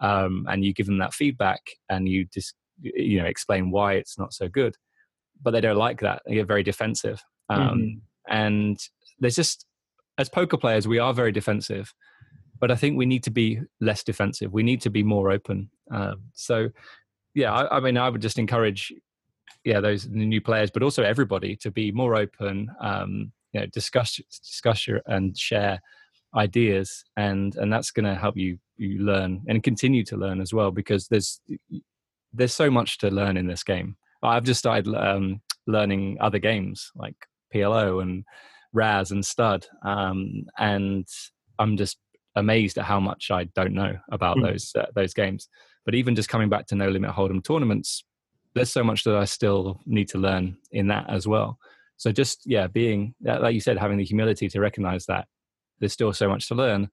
Um, and you give them that feedback, and you just you know explain why it's not so good. But they don't like that; they get very defensive. Um, mm-hmm. And there's just as poker players, we are very defensive, but I think we need to be less defensive. We need to be more open. Um, so, yeah, I, I, mean, I would just encourage yeah those new players but also everybody to be more open um, you know discuss discuss your, and share ideas and and that's going to help you you learn and continue to learn as well because there's there's so much to learn in this game i've just started um, learning other games like plo and razz and stud um, and i'm just amazed at how much i don't know about mm. those uh, those games but even just coming back to no limit hold'em tournaments there's so much that I still need to learn in that as well. So just yeah, being like you said, having the humility to recognize that there's still so much to learn,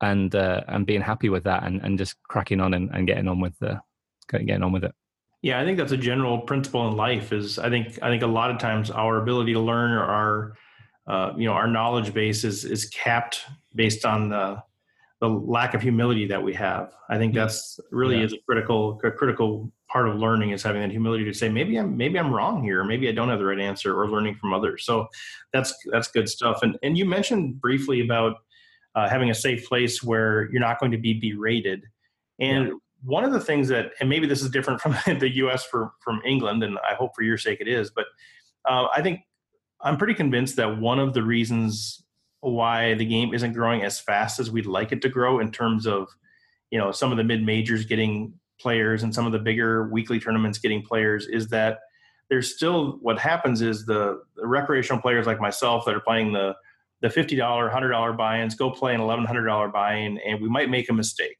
and uh, and being happy with that, and, and just cracking on and, and getting on with the getting on with it. Yeah, I think that's a general principle in life. Is I think I think a lot of times our ability to learn or our uh, you know our knowledge base is is capped based on the the lack of humility that we have. I think that's really yeah. is a critical a critical part of learning is having that humility to say maybe I'm maybe I'm wrong here, maybe I don't have the right answer, or learning from others. So that's that's good stuff. And and you mentioned briefly about uh, having a safe place where you're not going to be berated. And yeah. one of the things that, and maybe this is different from the U.S. for from England, and I hope for your sake it is, but uh, I think I'm pretty convinced that one of the reasons why the game isn't growing as fast as we'd like it to grow in terms of you know some of the mid majors getting players and some of the bigger weekly tournaments getting players is that there's still what happens is the, the recreational players like myself that are playing the the $50 $100 buy-ins go play an $1100 buy-in and we might make a mistake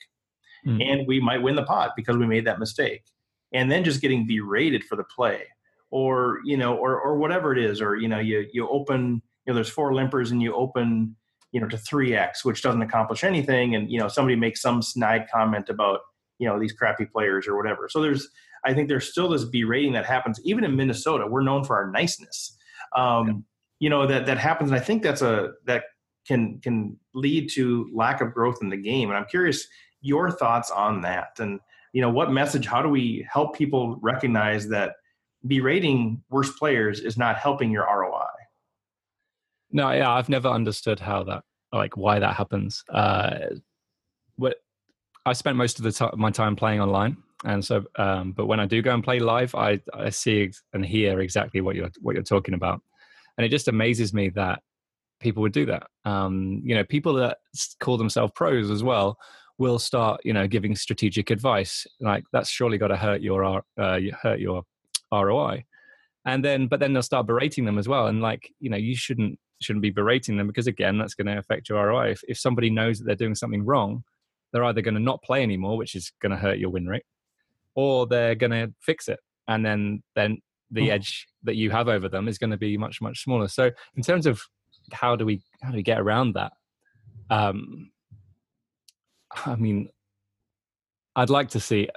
mm. and we might win the pot because we made that mistake and then just getting berated for the play or you know or or whatever it is or you know you you open know there's four limpers and you open you know to 3x which doesn't accomplish anything and you know somebody makes some snide comment about you know these crappy players or whatever. So there's I think there's still this berating that happens even in Minnesota. We're known for our niceness. Um, yeah. You know that that happens, and I think that's a that can can lead to lack of growth in the game. And I'm curious your thoughts on that, and you know what message? How do we help people recognize that berating worse players is not helping your ROI? No, yeah, I've never understood how that like why that happens. Uh, what I spent most of the time my time playing online, and so um, but when I do go and play live, I I see and hear exactly what you're what you're talking about, and it just amazes me that people would do that. Um, you know, people that call themselves pros as well will start you know giving strategic advice like that's surely got to hurt your uh, hurt your ROI, and then but then they'll start berating them as well, and like you know you shouldn't shouldn't be berating them because again that's going to affect your ROI. If, if somebody knows that they're doing something wrong they're either going to not play anymore, which is going to hurt your win rate, or they're going to fix it, and then then the mm. edge that you have over them is going to be much much smaller. So in terms of how do we how do we get around that? Um, I mean, I'd like to see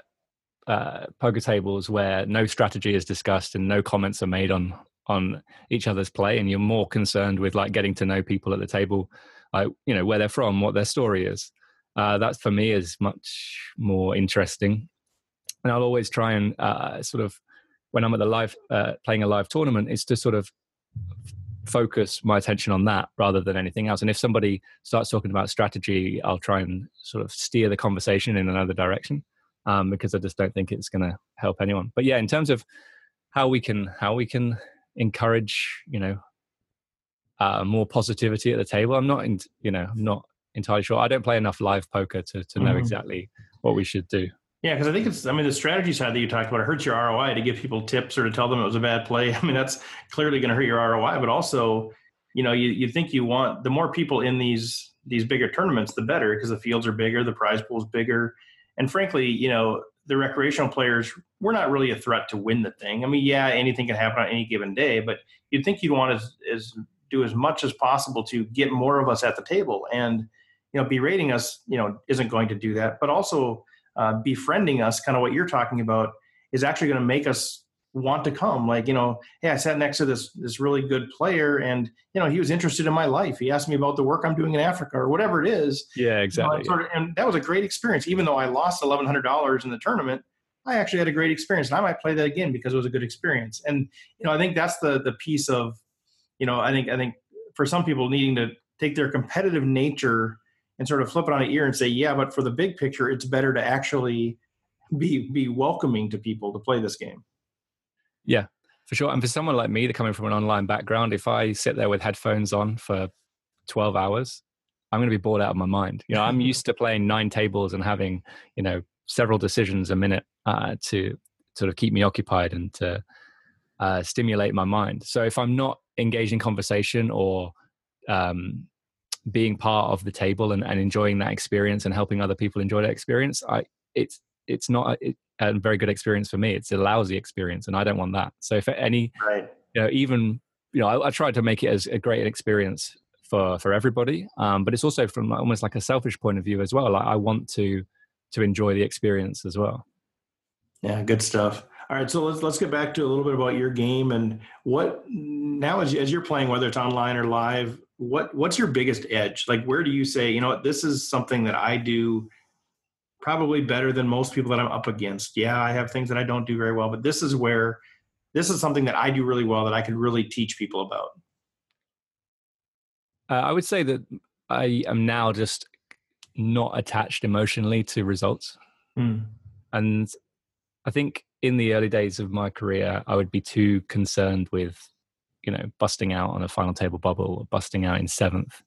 uh, poker tables where no strategy is discussed and no comments are made on on each other's play, and you're more concerned with like getting to know people at the table, like you know where they're from, what their story is, uh, that for me is much more interesting. And I'll always try and uh, sort of, when I'm at the live, uh, playing a live tournament, is to sort of focus my attention on that rather than anything else. And if somebody starts talking about strategy, I'll try and sort of steer the conversation in another direction um, because I just don't think it's going to help anyone. But yeah, in terms of how we can how we can encourage, you know, uh, more positivity at the table, I'm not, in, you know, I'm not entirely sure. I don't play enough live poker to to know mm-hmm. exactly what we should do. Yeah, because I think it's. I mean, the strategy side that you talked about it hurts your ROI to give people tips or to tell them it was a bad play. I mean, that's clearly going to hurt your ROI. But also, you know, you you think you want the more people in these these bigger tournaments, the better because the fields are bigger, the prize pool is bigger, and frankly, you know, the recreational players, we're not really a threat to win the thing. I mean, yeah, anything can happen on any given day, but you'd think you'd want to as, do as much as possible to get more of us at the table. And you know, berating us, you know, isn't going to do that. But also uh, befriending us, kind of what you're talking about, is actually going to make us want to come. Like, you know, hey, I sat next to this this really good player, and you know, he was interested in my life. He asked me about the work I'm doing in Africa or whatever it is. Yeah, exactly. You know, sort of, and that was a great experience. Even though I lost eleven hundred dollars in the tournament, I actually had a great experience, and I might play that again because it was a good experience. And you know, I think that's the the piece of, you know, I think I think for some people needing to take their competitive nature and sort of flip it on an ear and say, yeah, but for the big picture, it's better to actually be be welcoming to people to play this game. Yeah, for sure. And for someone like me, that coming from an online background, if I sit there with headphones on for 12 hours, I'm going to be bored out of my mind. You know, I'm used to playing nine tables and having, you know, several decisions a minute uh, to sort of keep me occupied and to uh, stimulate my mind. So if I'm not engaged in conversation or um, being part of the table and, and enjoying that experience and helping other people enjoy that experience, I it's it's not a, a, very good experience for me. It's a lousy experience, and I don't want that. So, for any, right. you know, even you know, I, I tried to make it as a great experience for for everybody, um, but it's also from almost like a selfish point of view as well. Like I want to to enjoy the experience as well. Yeah, good stuff. All right, so let's let's get back to a little bit about your game and what now as, as you're playing, whether it's online or live. What what's your biggest edge? Like, where do you say, you know, what, this is something that I do probably better than most people that I'm up against. Yeah, I have things that I don't do very well, but this is where this is something that I do really well that I can really teach people about. Uh, I would say that I am now just not attached emotionally to results. Mm. And I think in the early days of my career, I would be too concerned with, you know, busting out on a final table bubble or busting out in seventh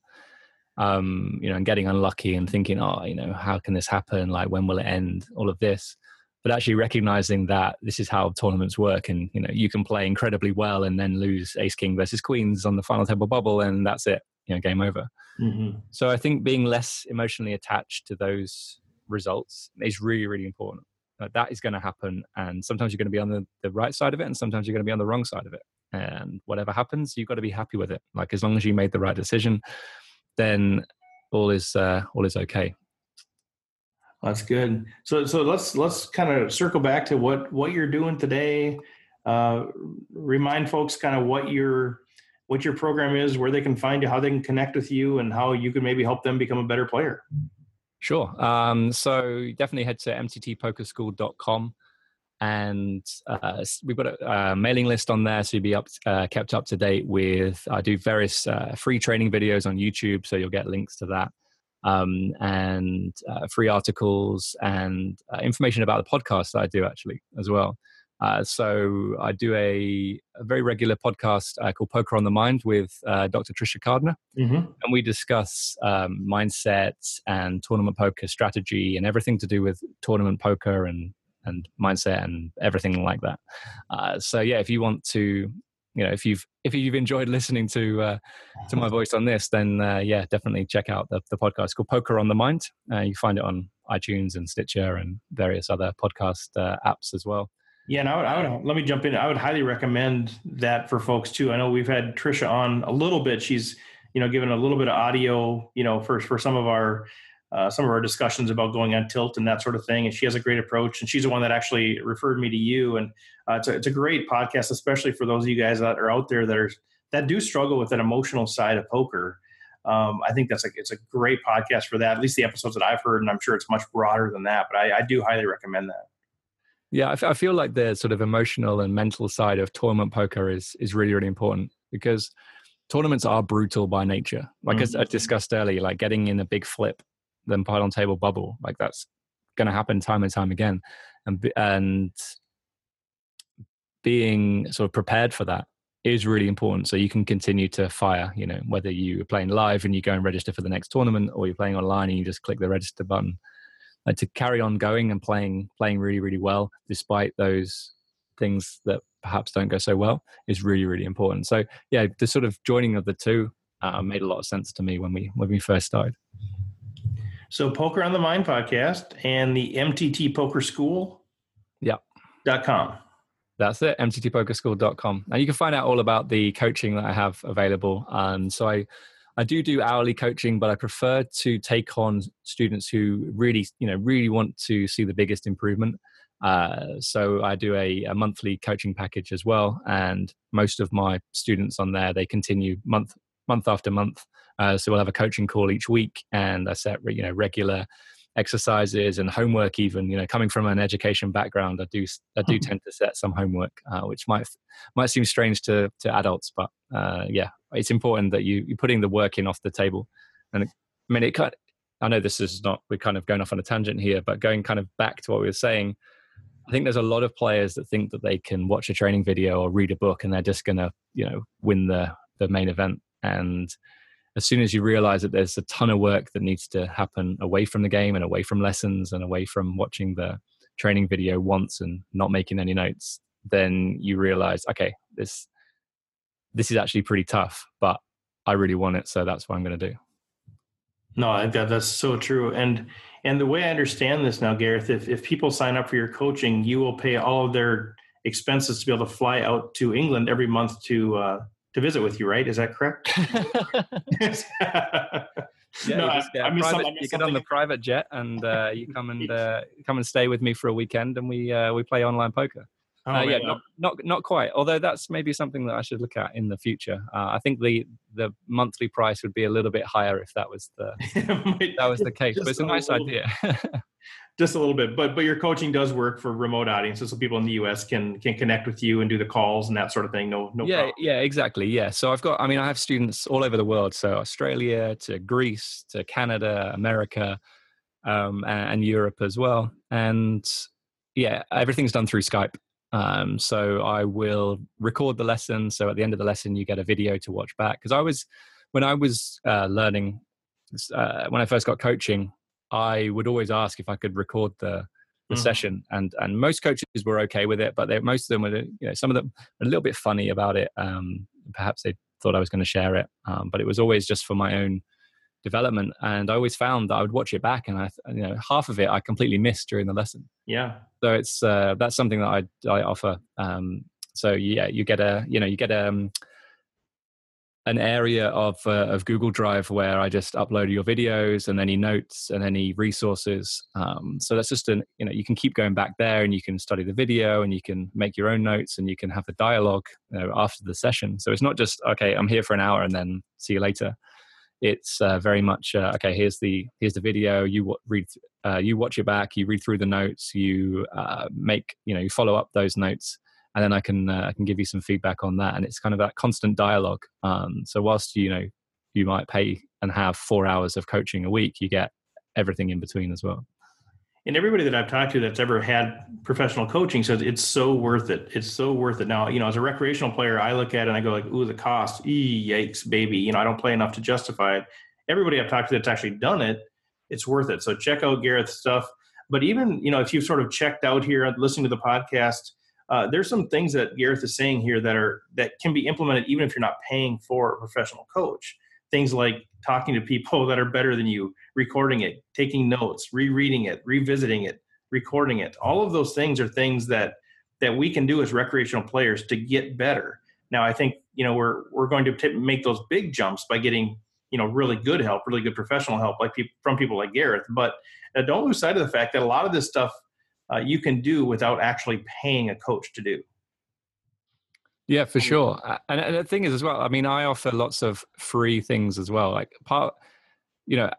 um, you know, and getting unlucky and thinking, oh, you know, how can this happen? Like, when will it end? All of this. But actually recognizing that this is how tournaments work, and you know, you can play incredibly well and then lose Ace King versus Queens on the final table bubble, and that's it. You know, game over. Mm-hmm. So I think being less emotionally attached to those results is really, really important. Uh, that is going to happen, and sometimes you're going to be on the, the right side of it, and sometimes you're going to be on the wrong side of it. And whatever happens, you've got to be happy with it. Like as long as you made the right decision, then all is uh, all is okay. That's good. So so let's let's kind of circle back to what what you're doing today. Uh, remind folks kind of what your what your program is, where they can find you, how they can connect with you, and how you can maybe help them become a better player. Sure. Um, so definitely head to mttpokerschool.com and uh, we've got a, a, mailing list on there so you'll be up, uh, kept up to date with i do various uh, free training videos on youtube so you'll get links to that um, and uh, free articles and uh, information about the podcast that i do actually as well uh, so i do a, a very regular podcast called poker on the mind with dr Tricia Cardner mm-hmm. and we discuss um, mindset and tournament poker strategy and everything to do with tournament poker and and mindset and everything like that. Uh, so yeah, if you want to, you know, if you've if you've enjoyed listening to uh, to my voice on this, then uh, yeah, definitely check out the, the podcast it's called Poker on the Mind. Uh, you find it on iTunes and Stitcher and various other podcast uh, apps as well. Yeah, and I would, I would let me jump in. I would highly recommend that for folks too. I know we've had Tricia on a little bit. She's you know given a little bit of audio, you know, for for some of our uh, some of our discussions about going on tilt and that sort of thing. And she has a great approach, and she's the one that actually referred me to you. And uh, it's, a, it's a great podcast, especially for those of you guys that are out there that are that do struggle with an emotional side of poker. Um, I think that's a it's a great podcast for that. At least the episodes that I've heard, and I'm sure it's much broader than that. But I, I do highly recommend that. Yeah, I, f- I feel like the sort of emotional and mental side of tournament poker is is really really important because tournaments are brutal by nature. Like mm-hmm. as I discussed earlier, like getting in a big flip than pile on table bubble. Like that's going to happen time and time again, and and being sort of prepared for that is really important. So you can continue to fire. You know, whether you're playing live and you go and register for the next tournament, or you're playing online and you just click the register button. Like to carry on going and playing playing really really well despite those things that perhaps don't go so well is really really important. So yeah, the sort of joining of the two uh, made a lot of sense to me when we when we first started. So, Poker on the Mind podcast and the MTT Poker School Yeah. Dot com. That's it, mttpokerschool.com. And you can find out all about the coaching that I have available. And so I, I do do hourly coaching, but I prefer to take on students who really, you know, really want to see the biggest improvement. Uh, so I do a, a, monthly coaching package as well, and most of my students on there they continue month month after month. Uh, so we'll have a coaching call each week, and I set you know regular exercises and homework even you know coming from an education background i do i do mm-hmm. tend to set some homework uh, which might might seem strange to to adults but uh, yeah it's important that you you're putting the work in off the table and i mean it kind i know this is not we're kind of going off on a tangent here but going kind of back to what we were saying i think there's a lot of players that think that they can watch a training video or read a book and they're just going to you know win the the main event and as soon as you realize that there's a ton of work that needs to happen away from the game and away from lessons and away from watching the training video once and not making any notes then you realize okay this this is actually pretty tough but i really want it so that's what i'm going to do. No that that's so true. And and the way i understand this now gareth if, if people sign up for your coaching you will pay all of their expenses to be able to fly out to england every month to uh, to visit with you, right? Is that correct? yeah, no, you, I, I private, you get on the private jet and uh, you come and uh, come and stay with me for a weekend, and we uh, we play online poker. Oh, uh, yeah, not, not not quite. Although that's maybe something that I should look at in the future. Uh, I think the the monthly price would be a little bit higher if that was the that was the case. But it's a nice idea. Just a little bit but but your coaching does work for remote audiences so people in the us can can connect with you and do the calls and that sort of thing no no yeah problem. yeah exactly yeah so i've got i mean i have students all over the world so australia to greece to canada america um, and, and, europe as well and yeah everything's done through skype um, so i will record the lesson so at the end of the lesson you get a video to watch back because i was when i was uh, learning uh, when i first got coaching I would always ask if I could record the the mm. session, and and most coaches were okay with it, but they, most of them were, you know, some of them were a little bit funny about it. Um, perhaps they thought I was going to share it, um, but it was always just for my own development. And I always found that I would watch it back, and I, you know, half of it I completely missed during the lesson. Yeah. So it's uh, that's something that I I offer. Um, so yeah, you get a you know you get a um, an area of uh, of Google Drive where I just upload your videos and any notes and any resources. Um, so that's just an you know you can keep going back there and you can study the video and you can make your own notes and you can have the dialogue you know, after the session. So it's not just okay, I'm here for an hour and then see you later. It's uh, very much uh, okay. Here's the here's the video. You w- read uh, you watch it back. You read through the notes. You uh, make you know you follow up those notes and then I can uh, I can give you some feedback on that. And it's kind of that constant dialogue. Um, so whilst you know you might pay and have four hours of coaching a week, you get everything in between as well. And everybody that I've talked to that's ever had professional coaching says it's so worth it. It's so worth it. Now, you know, as a recreational player, I look at it and I go like, "Ooh, the cost, ee, yikes, baby." You know, I don't play enough to justify it. Everybody I've talked to that's actually done it, it's worth it. So check out Gareth's stuff. But even you know, if you've sort of checked out here, listening to the podcast, uh, there's some things that Gareth is saying here that are that can be implemented even if you're not paying for a professional coach. Things like talking to people that are better than you, recording it, taking notes, rereading it, revisiting it, recording it. All of those things are things that that we can do as recreational players to get better. Now, I think you know we're we're going to t- make those big jumps by getting you know really good help, really good professional help, like pe- from people like Gareth. But uh, don't lose sight of the fact that a lot of this stuff uh, you can do without actually paying a coach to do. Yeah, for sure. And, and the thing is, as well, I mean, I offer lots of free things as well. Like part, you know,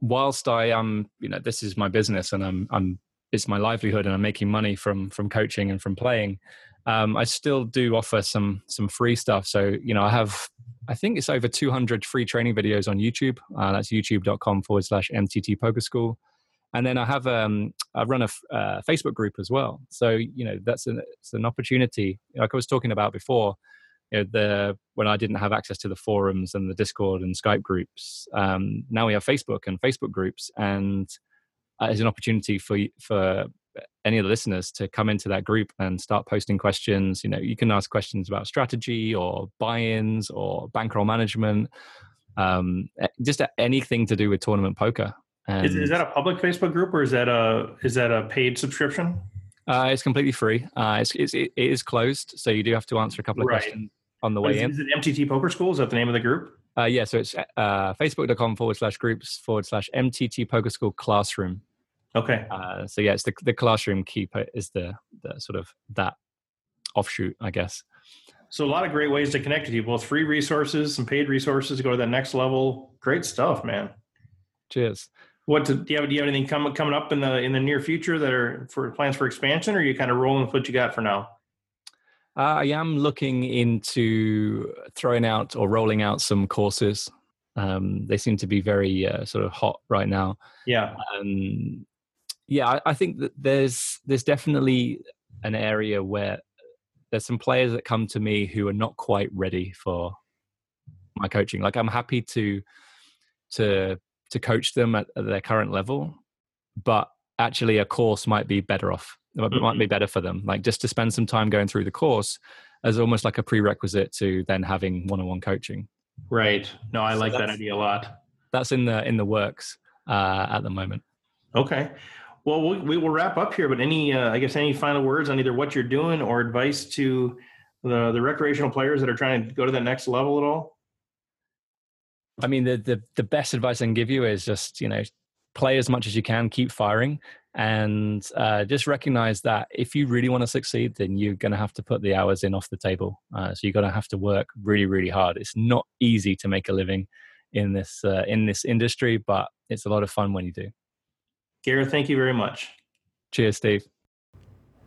whilst I am, you know, this is my business and I'm, I'm, it's my livelihood and I'm making money from from coaching and from playing. Um, I still do offer some some free stuff. So you know, I have I think it's over 200 free training videos on YouTube. Uh, that's youtube.com forward slash MTT Poker School and then I have um, I run a uh, Facebook group as well. So you know that's an it's an opportunity. Like I was talking about before, you know, the when I didn't have access to the forums and the Discord and Skype groups. Um, now we have Facebook and Facebook groups, and uh, it's an opportunity for for any of the listeners to come into that group and start posting questions. You know, you can ask questions about strategy or buy-ins or bankroll management, um, just anything to do with tournament poker. Is, is, that a public Facebook group or is that a is that a paid subscription? Uh, it's completely free. Uh, it's, it's it is closed, so you do have to answer a couple of Right. questions on the way is, in. is it MTT Poker School? Is that the name of the group? Uh, yeah, so it's uh, facebook.com forward slash groups forward slash MTT Poker School Classroom. Okay. Uh, so yeah, it's the the classroom keeper is the the sort of that offshoot, I guess. So a lot of great ways to connect with you, both free resources, some paid resources to go to that next level. Great stuff, man. Cheers. What to, do you have? Do you have anything coming coming up in the in the near future that are for plans for expansion, or are you kind of rolling with what you got for now? Uh, I am looking into throwing out or rolling out some courses. Um, they seem to be very uh, sort of hot right now. Yeah. Um, yeah, I, I think that there's there's definitely an area where there's some players that come to me who are not quite ready for my coaching. Like I'm happy to to to coach them at, at their current level, but actually a course might be better off. It might- might be better for them. Like just to spend some time going through the course as almost like a prerequisite to then having one-on-one coaching. Right. No, I So like that idea a lot. That's in the in the works uh, at the moment. Okay. Well, we, we will wrap up here, but any, uh, I guess, any final words on either what you're doing or advice to the the recreational players that are trying to go to the next level at all? I mean, the, the the best advice I can give you is just you know play as much as you can, keep firing, and uh, just recognize that if you really want to succeed, then you're going to have to put the hours in off the table. Uh, so you're going to have to work really, really hard. It's not easy to make a living in this uh, in this industry, but it's a lot of fun when you do. Gareth, thank you very much. Cheers, Steve.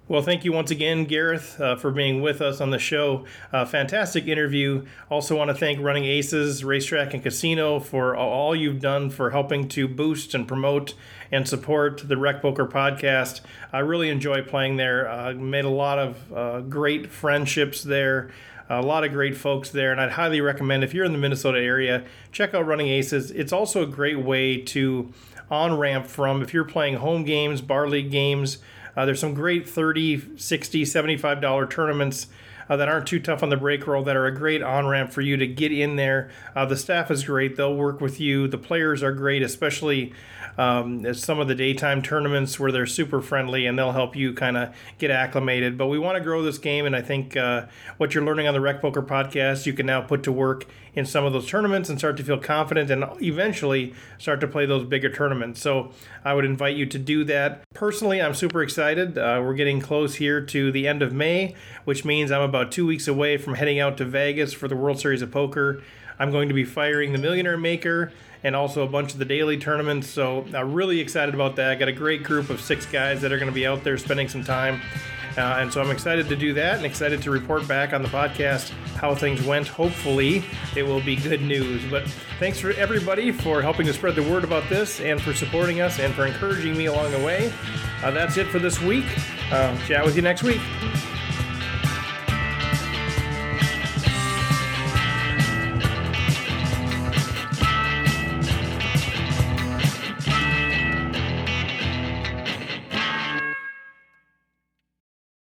Well, thank you once again, Gareth, uh, for being with us on the show. Uh, fantastic interview. Also, want to thank Running Aces Racetrack and Casino for all you've done for helping to boost and promote and support the Rec Poker podcast. I really enjoy playing there. Uh, made a lot of uh, great friendships there. A lot of great folks there, and I'd highly recommend if you're in the Minnesota area, check out Running Aces. It's also a great way to on ramp from if you're playing home games, bar league games. Uh, there's some great 30 60 75 dollar tournaments uh, that aren't too tough on the bankroll that are a great on ramp for you to get in there. Uh, the staff is great. They'll work with you. The players are great especially um, some of the daytime tournaments where they're super friendly and they'll help you kind of get acclimated. But we want to grow this game and i think uh, what you're learning on the rec poker podcast you can now put to work in some of those tournaments and start to feel confident and eventually start to play those bigger tournaments. So i would invite you to do that. Personally i'm super excited. Uh, we're getting close here to the end of may which means i'm about two weeks away from heading out to vegas for the world series of poker. I'm going to be firing the millionaire maker and also a bunch of the daily tournaments. So I'm really excited about that. I got a great group of six guys that are going to be out there spending some time. Uh, and so I'm excited to do that and excited to report back on the podcast how things went. Hopefully, it will be good news. But thanks for everybody for helping to spread the word about this and for supporting us and for encouraging me along the way. Uh, that's it for this week. Uh, chat with you next week.